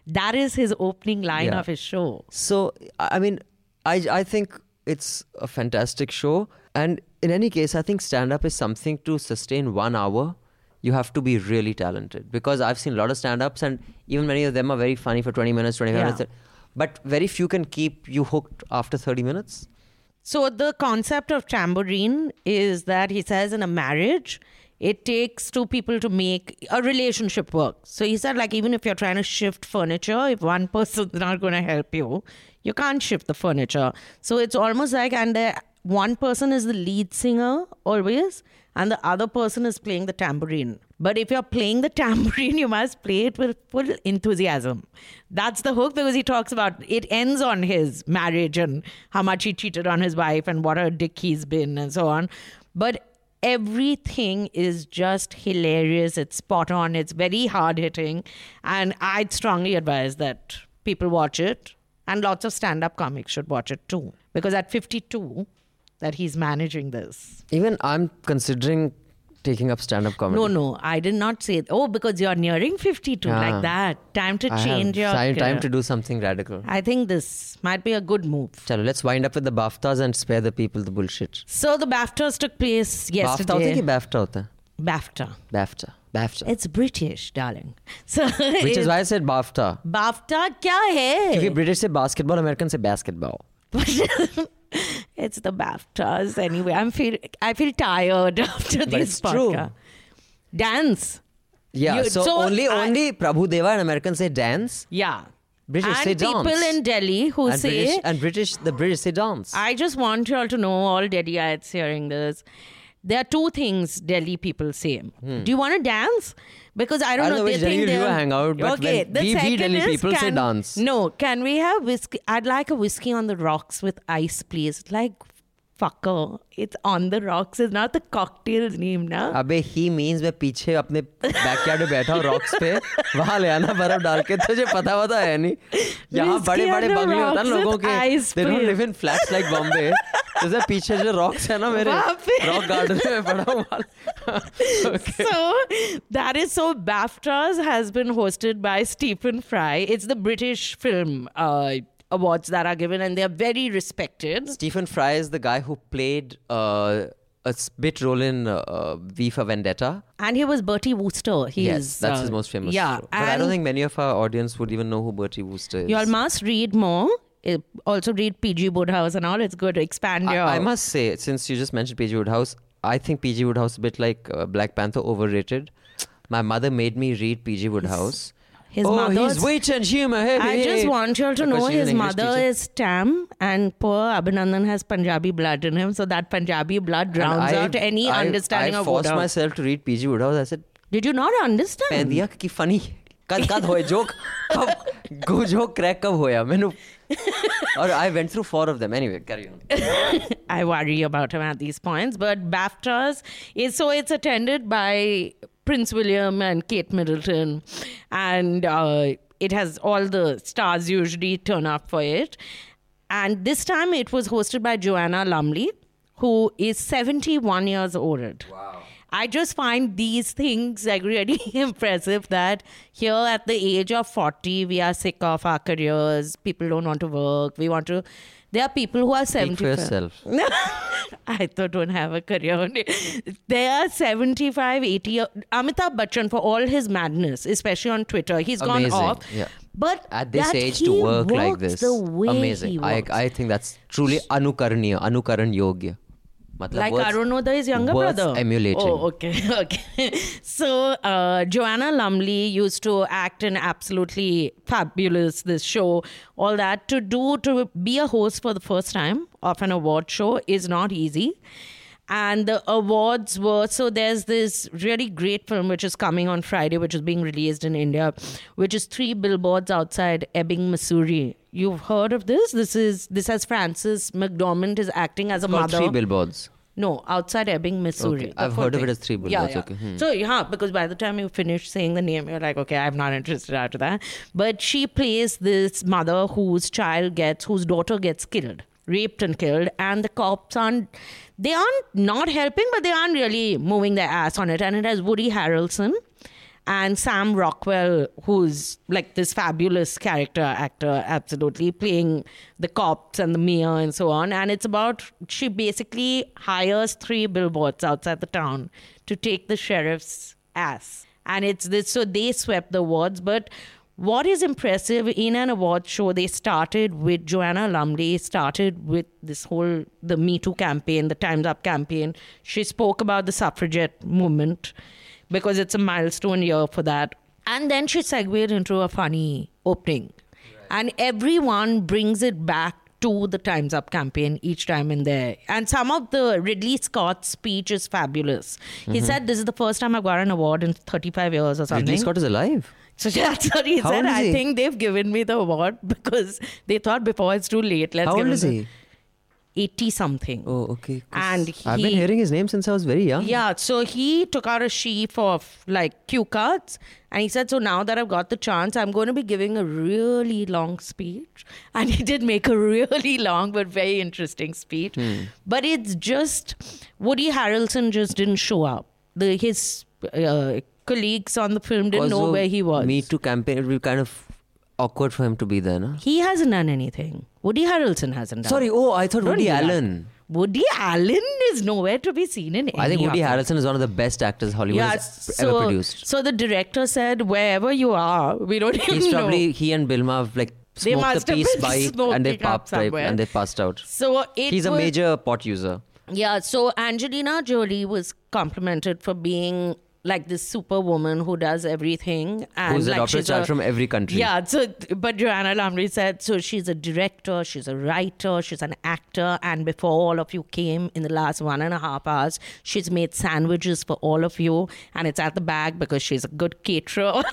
C: that is his opening line
D: Yeah.
C: of his show.
D: So I mean, I I think it's a fantastic show, and in any case, I think stand up is something to sustain one hour. You have to be really talented because I've seen a lot of stand ups, and even many of them are very funny for twenty minutes, twenty
C: Yeah.
D: minutes, but very few can keep you hooked after thirty minutes.
C: So the concept of tambourine is that he says in a marriage, it takes two people to make a relationship work. So he said, like, even if you're trying to shift furniture, if one person's not going to help you, you can't shift the furniture. So it's almost like, and one person is the lead singer always, and the other person is playing the tambourine. But if you're playing the tambourine, you must play it with full enthusiasm. That's the hook because he talks about it ends on his marriage and how much he cheated on his wife and what a dick he's been and so on. But everything is just hilarious. It's spot on. It's very hard hitting. And I'd strongly advise that people watch it. And lots of stand up comics should watch it too. Because at 52, that he's managing this.
D: Even I'm considering taking up stand-up comedy.
C: No, no, I did not say. Oh, because you're nearing 52,
D: Yeah.
C: like that. Time to
D: I have
C: change your.
D: time, time
C: career.
D: to do something radical.
C: I think this might be a good move.
D: Chalo, let's wind up with the BAFTAs and spare the people the bullshit.
C: So the BAFTAs took place
D: BAFTA होता है
C: yesterday.
D: कि BAFTA होता है?
C: BAFTA.
D: BAFTA. BAFTA.
C: It's British, darling. So
D: Which is why I said BAFTA.
C: BAFTA क्या
D: क्योंकि
C: है?
D: British से basketball, American से basketball.
C: it's the BAFTAs anyway. I'm feel I feel tired after
D: But
C: this
D: it's true.
C: podcast. Dance.
D: Yeah,
C: You-
D: so,
C: so
D: only
C: I-
D: only Prabhu Deva and Americans say dance.
C: Yeah.
D: British
C: and
D: say
C: people
D: dance.
C: in Delhi who
D: and
C: say
D: British, and British the British say dance.
C: I just want you all to know, all Delhiites hearing this. There are two things Delhi people say. Hmm. Do you want to dance? Because I don't.
D: I don't know
C: they think they're-
D: hang out, but
C: okay, the
D: we- we Delhi
C: is,
D: people say dance.
C: No, can we have whiskey? I'd like a whiskey on the rocks with ice, please. Like, fucker. It's on the rocks. It's not the cocktail's name now.
D: अबे he means मैं पीछे अपने backyard में बैठा हूँ rocks पे। वहाँ ले आना बर्फ़ डाल के तुझे पता होता है नहीं। यहाँ बड़े बड़े
C: तो
D: बंगले होता है लोगों के। they
C: don't
D: live in flats like Bombay जैसे पीछे जो रॉक्स है ना मेरे रॉक गार्डन में पड़ा हुआ।
C: So that is so BAFTAs has been hosted by Stephen Fry it's the British film awards that are given, and they are very respected.
D: Stephen Fry is the guy who played uh, a bit role in uh, V for Vendetta.
C: And he was Bertie Wooster.
D: Yes, that's
C: uh,
D: his most famous
C: Yeah.
D: But I don't think many of our audience would even know who Bertie Wooster is.
C: you all must read more. Uh, Also read PG Wodehouse and all. It's good to expand your.
D: I, I must say, since you just mentioned PG Wodehouse, I think PG Wodehouse is a bit like uh, Black Panther overrated. My mother made me read PG Wodehouse
C: his
D: oh, mother. His and humor.
C: I just want you to know his mother is Tam, and poor Abhinandan has Punjabi blood in him, so that Punjabi blood drowns out any understanding of
D: Wodehouse.
C: I forced
D: myself to read P.G. Wodehouse. I said,
C: Did you not understand?
D: I said, funny. कद कद होए joke कब गो joke crack कब होया मैंने or I went through four of them. Anyway, carry on.
C: I worry about him at these points, but BAFTAs is so it's attended by Prince William and Kate Middleton, and uh, it has all the stars usually turn up for it. And this time it was hosted by Joanna Lumley, who is 71 years old. Wow. I just find these things like really impressive that here at the age of 40, we are sick of our careers. People don't want to work. We want to. There are people who are
D: speak
C: 75.
D: for yourself
C: I thought don't have a career. there are 75, 80. year- Amitabh Bachchan, for all his madness, especially on Twitter, he's gone off.
D: yeah.
C: But
D: at this age to work like this amazing I. I think that's truly anukaraniya anukaran yogya
C: Like
D: worth-
C: Arunoday's younger brother.
D: emulating
C: Oh, okay, okay. so uh, Joanna Lumley used to act in absolutely fabulous this show. All that to do to be a host for the first time of an award show is not easy. And the awards were so there's this really great film which is coming on Friday, which is being released in India, which is three billboards outside Ebbing, Missouri. You've heard of this? This is this has Frances McDormand is acting as a mother.
D: three billboards
C: No, outside Ebbing, Missouri.
D: Okay, I've heard of it as three
C: Yeah,
D: billboards,
C: yeah.
D: okay, hmm.
C: So yeah, because by the time you finish saying the name, you're like, okay, I'm not interested after that. But she plays this mother whose child gets, whose daughter gets killed, raped and killed, and the cops aren't, they aren't not helping, but they aren't really moving their ass on it. And it has Woody Harrelson and Sam Rockwell, who's like this fabulous character actor, absolutely playing the cops and the mayor and so on. And it's about she basically hires three billboards outside the town to take the sheriff's ass. And it's this, so they swept the awards. But what is impressive in an award show, they started with Joanna Lumley, started with this whole the Me Too campaign, the Time's Up campaign. She spoke about the suffragette movement because it's a milestone year for that. And then she segued into a funny opening. And everyone brings it back to the Time's Up campaign each time in there. And some of the Ridley Scott's speech is fabulous. He
D: Mhm.
C: said, This is the first time I've got an award in 35 years or something.
D: Ridley Scott is alive
C: So that's what he
D: How
C: said. I
D: he?
C: think they've given me the award because they thought before it's too late. Let's
D: how
C: give
D: old is
C: the-
D: he
C: 80 something.
D: oh okay.
C: And
D: I've been hearing his name since I was very young
C: Yeah, so he took out a sheaf of like cue cards and he said, So now that I've got the chance, I'm going to be giving a really long speech. And he did make a really long but very interesting speech.
D: Hmm.
C: But it's just Woody Harrelson just didn't show up. the his uh, colleagues on the film didn't know where he was.
D: Me Too campaign, it would be kind of awkward for him to be there, no?
C: He hasn't done anything. Woody Harrelson hasn't done.
D: Sorry, oh, I thought
C: Don't
D: Woody
C: that.
D: Allen.
C: Woody Allen is nowhere to be seen in.
D: I think Woody. Harrelson is one of the best actors Hollywood
C: Yeah,
D: has
C: so,
D: ever produced.
C: so the director said, wherever you are, we don't even
D: He's
C: know.
D: probably he and Bilma have like
C: They
D: smoked a piece bike and they popped right, and they passed out.
C: So
D: He's a
C: was-
D: major pot user.
C: Yeah, so Angelina Jolie was complimented for being like this superwoman who does everything and
D: Who's
C: like
D: adopted a
C: she's
D: child from every country.
C: Yeah, so but Joanna Lumley said so she's a director, she's a writer, she's an actor, and before all of you came in the last one and a half hours, she's made sandwiches for all of you, and it's at the back because she's a good caterer.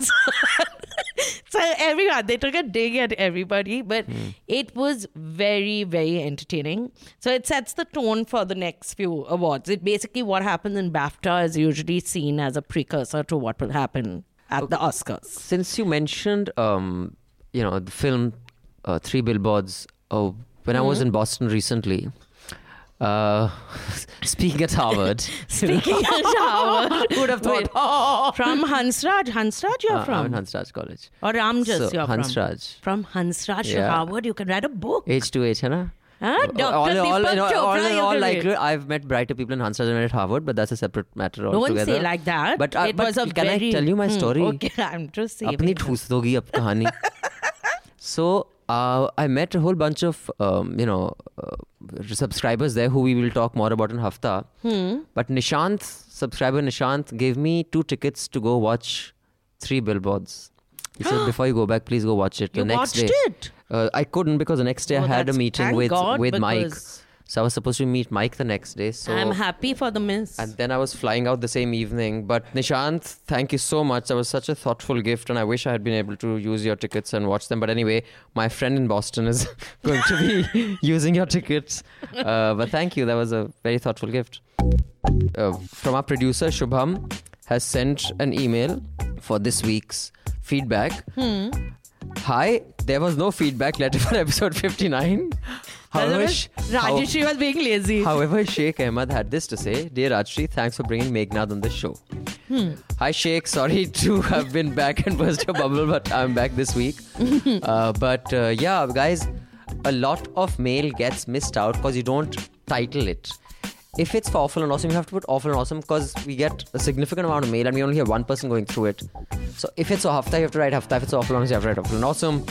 C: so everyone they took a dig at everybody but it was very very entertaining. So it sets the tone for the next few awards. It basically what happens in bafta is usually seen as a precursor to what will happen at the oscars.
D: Since you mentioned, um, you know, the film uh, Three Billboards, oh, when I was
C: Mm-hmm.
D: in Boston recently, uh, speaking at Harvard.
C: speaking of Howard
D: Who would have thought?
C: from hansraj hansraj you're
D: Uh,
C: from
D: I'm in Hansraj College.
C: or ramjas
D: So,
C: you're
D: Hansraj.
C: from from hansraj to
D: Yeah.
C: harvard you can write a book
D: H to H, है ना?
C: Huh? Dr.
D: all, in all,
C: Deepak
D: in all,
C: Chopra,
D: all, in
C: you
D: all
C: can read.
D: likelihood, I've met brighter people in Hansraj than at Harvard, but that's a separate matter
C: Don't
D: altogether.
C: say like that.
D: But, uh,
C: it
D: but
C: was a
D: can
C: very,
D: I tell you my
C: Hmm,
D: story?
C: Okay, I'm just saying.
D: अपनी ठूस दोगी अब कहानी so uh, I met a whole bunch of um, you know uh, subscribers there who we will talk more about in Hafta.
C: Hmm.
D: But Nishant, subscriber Nishant, gave me two tickets to go watch three billboards. He said, "Before you go back, please go watch it." The
C: You
D: next
C: watched
D: day,
C: it?
D: Uh, I couldn't because the next day
C: Oh,
D: I had a meeting with
C: God,
D: with Mike. So I was supposed to meet Mike the next day. So
C: I'm happy for the miss.
D: and then I was flying out the same evening. But Nishant, thank you so much. That was such a thoughtful gift, and I wish I had been able to use your tickets and watch them. But anyway, my friend in Boston is going to be using your tickets. Uh, but thank you. That was a very thoughtful gift. Uh, from our producer, Shubham, has sent an email for this week's feedback. Hi, there was no feedback letter for episode 59. However, sh- how-
C: Rajeshri was being lazy.
D: However, Sheikh Ahmad had this to say Dear Rajshri, thanks for bringing Meghnad on the show. Hi, Sheikh. Sorry to have been back and burst your bubble, but I'm back this week. uh, but uh, yeah, guys, a lot of mail gets missed out because you don't title it. If it's for awful and awesome, you have to put awful and awesome because we get a significant amount of mail and we only have one person going through it. So if it's a hafta, you have to write hafta. If it's awful and awesome, you have to write awful and awesome.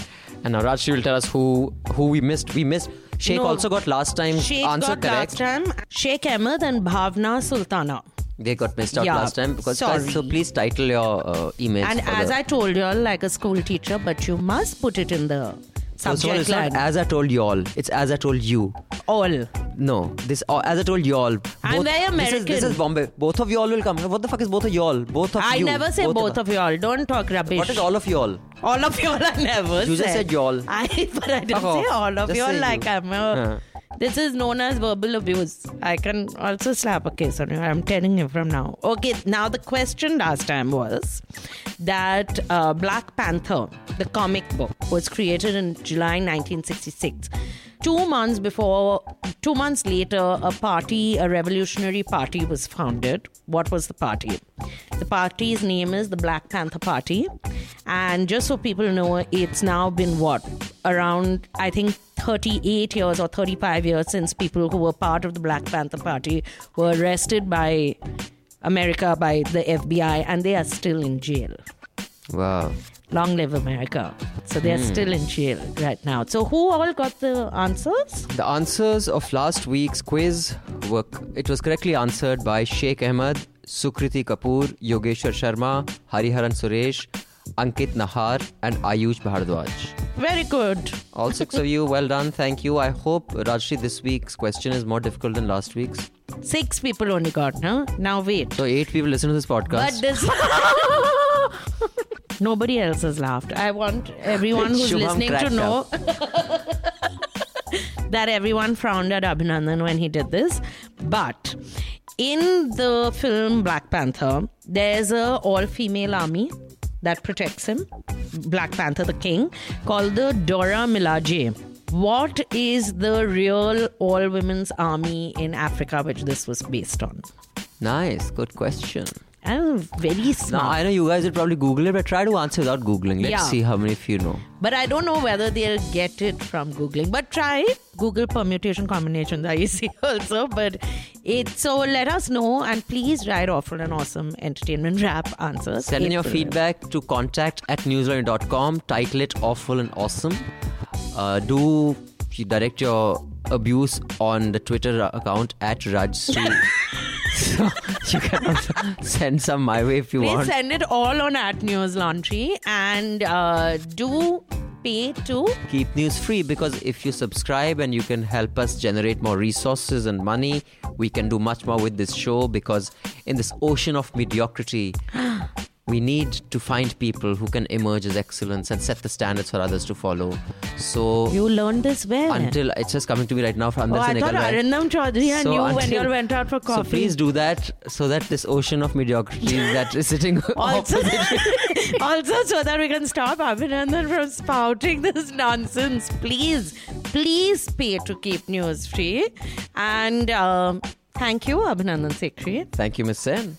D: And now Rajshri will tell us who who we missed. We missed. Sheikh
C: No.
D: also got last time
C: Sheikh
D: answer correct.
C: last time. Sheikh Ahmed and Bhavna Sultana.
D: They got missed out
C: Yeah,
D: last time because guys, so please title your uh, emails.
C: And as
D: the,
C: I told you all, like a school teacher, but you must put it in the
D: Of all, it's not as I told y'all. It's as I told you.
C: all.
D: No, this uh, as I told y'all.
C: I'm very
D: This is, this is Bombay. Both of y'all will come. What the fuck is both of y'all? Both of
C: I
D: you.
C: I never say both, of y'all. Don't talk rubbish.
D: What is all of y'all?
C: All of y'all, I never
D: You just said y'all.
C: I, but I didn't say all of y'all like
D: you.
C: I'm a.
D: Huh.
C: This is known as verbal abuse. I can also slap a case on you. I'm telling you from now. Okay, now the question last time was that uh, Black Panther, the comic book, was created in July 1966. Two months before, two months later, a party, a revolutionary party was founded. What was the party? The party's name is the Black Panther Party. And just so people know, it's now been what? Around, I think, 38 years or 35 years since people who were part of the Black Panther Party were arrested by America, by the FBI, and they are still in jail.
D: Wow.
C: Long live America. So they're
D: Hmm.
C: still in jail right now. So who all got the answers?
D: The answers of last week's quiz were it was correctly answered by Sheikh Ahmed, Sukriti Kapoor, Yogeshwar Sharma, Hariharan Suresh, Ankit Nahar, and Ayush Bhardwaj.
C: Very good.
D: All six of you, well done. Thank you. I hope Rajshri this week's question is more difficult than last week's.
C: Six people only got, no? Now wait.
D: So eight people listen to this podcast.
C: But this. Nobody else has laughed. I want everyone who's
D: Shubham
C: listening to know that everyone frowned at Abhinandan when he did this. But in the film Black Panther, there's a all-female army that protects him, Black Panther, the king, called the Dora Milaje. What is the real all-women's army in Africa, which this was based on?
D: Nice. Good question.
C: I'm very
D: Now,
C: smart.
D: I know you guys would probably Google it, but try to answer without Googling. Let's
C: Yeah.
D: see how many of you know.
C: But I don't know whether they'll get it from Googling. But try Google permutation combinations see also. But it so let us know and please write awful and awesome entertainment rap answers.
D: Send in your feedback to contact at newslaundry.com. Title it awful and awesome. Uh, do you direct your abuse on the Twitter account at Rajsri. so you can also send some my way if you
C: Please
D: want.
C: send it all on at Newslaundry and uh, do pay to
D: keep news free because if you subscribe and you can help us generate more resources and money, we can do much more with this show because in this ocean of mediocrity, we need to find people who can emerge as excellence and set the standards for others to follow. So
C: you learned this where?
D: until it's just coming to me right now from
C: oh, I thought
D: nikal raha hai.
C: Arindam Chaudhary and
D: So
C: you when you all went out for coffee.
D: So please do that so that this ocean of mediocrity that is sitting
C: also, also so that we can stop Abhinandan from spouting this nonsense. Please, please pay to keep news free. And um, thank you, Abhinandan Sekhri.
D: Thank you, Miss Sen.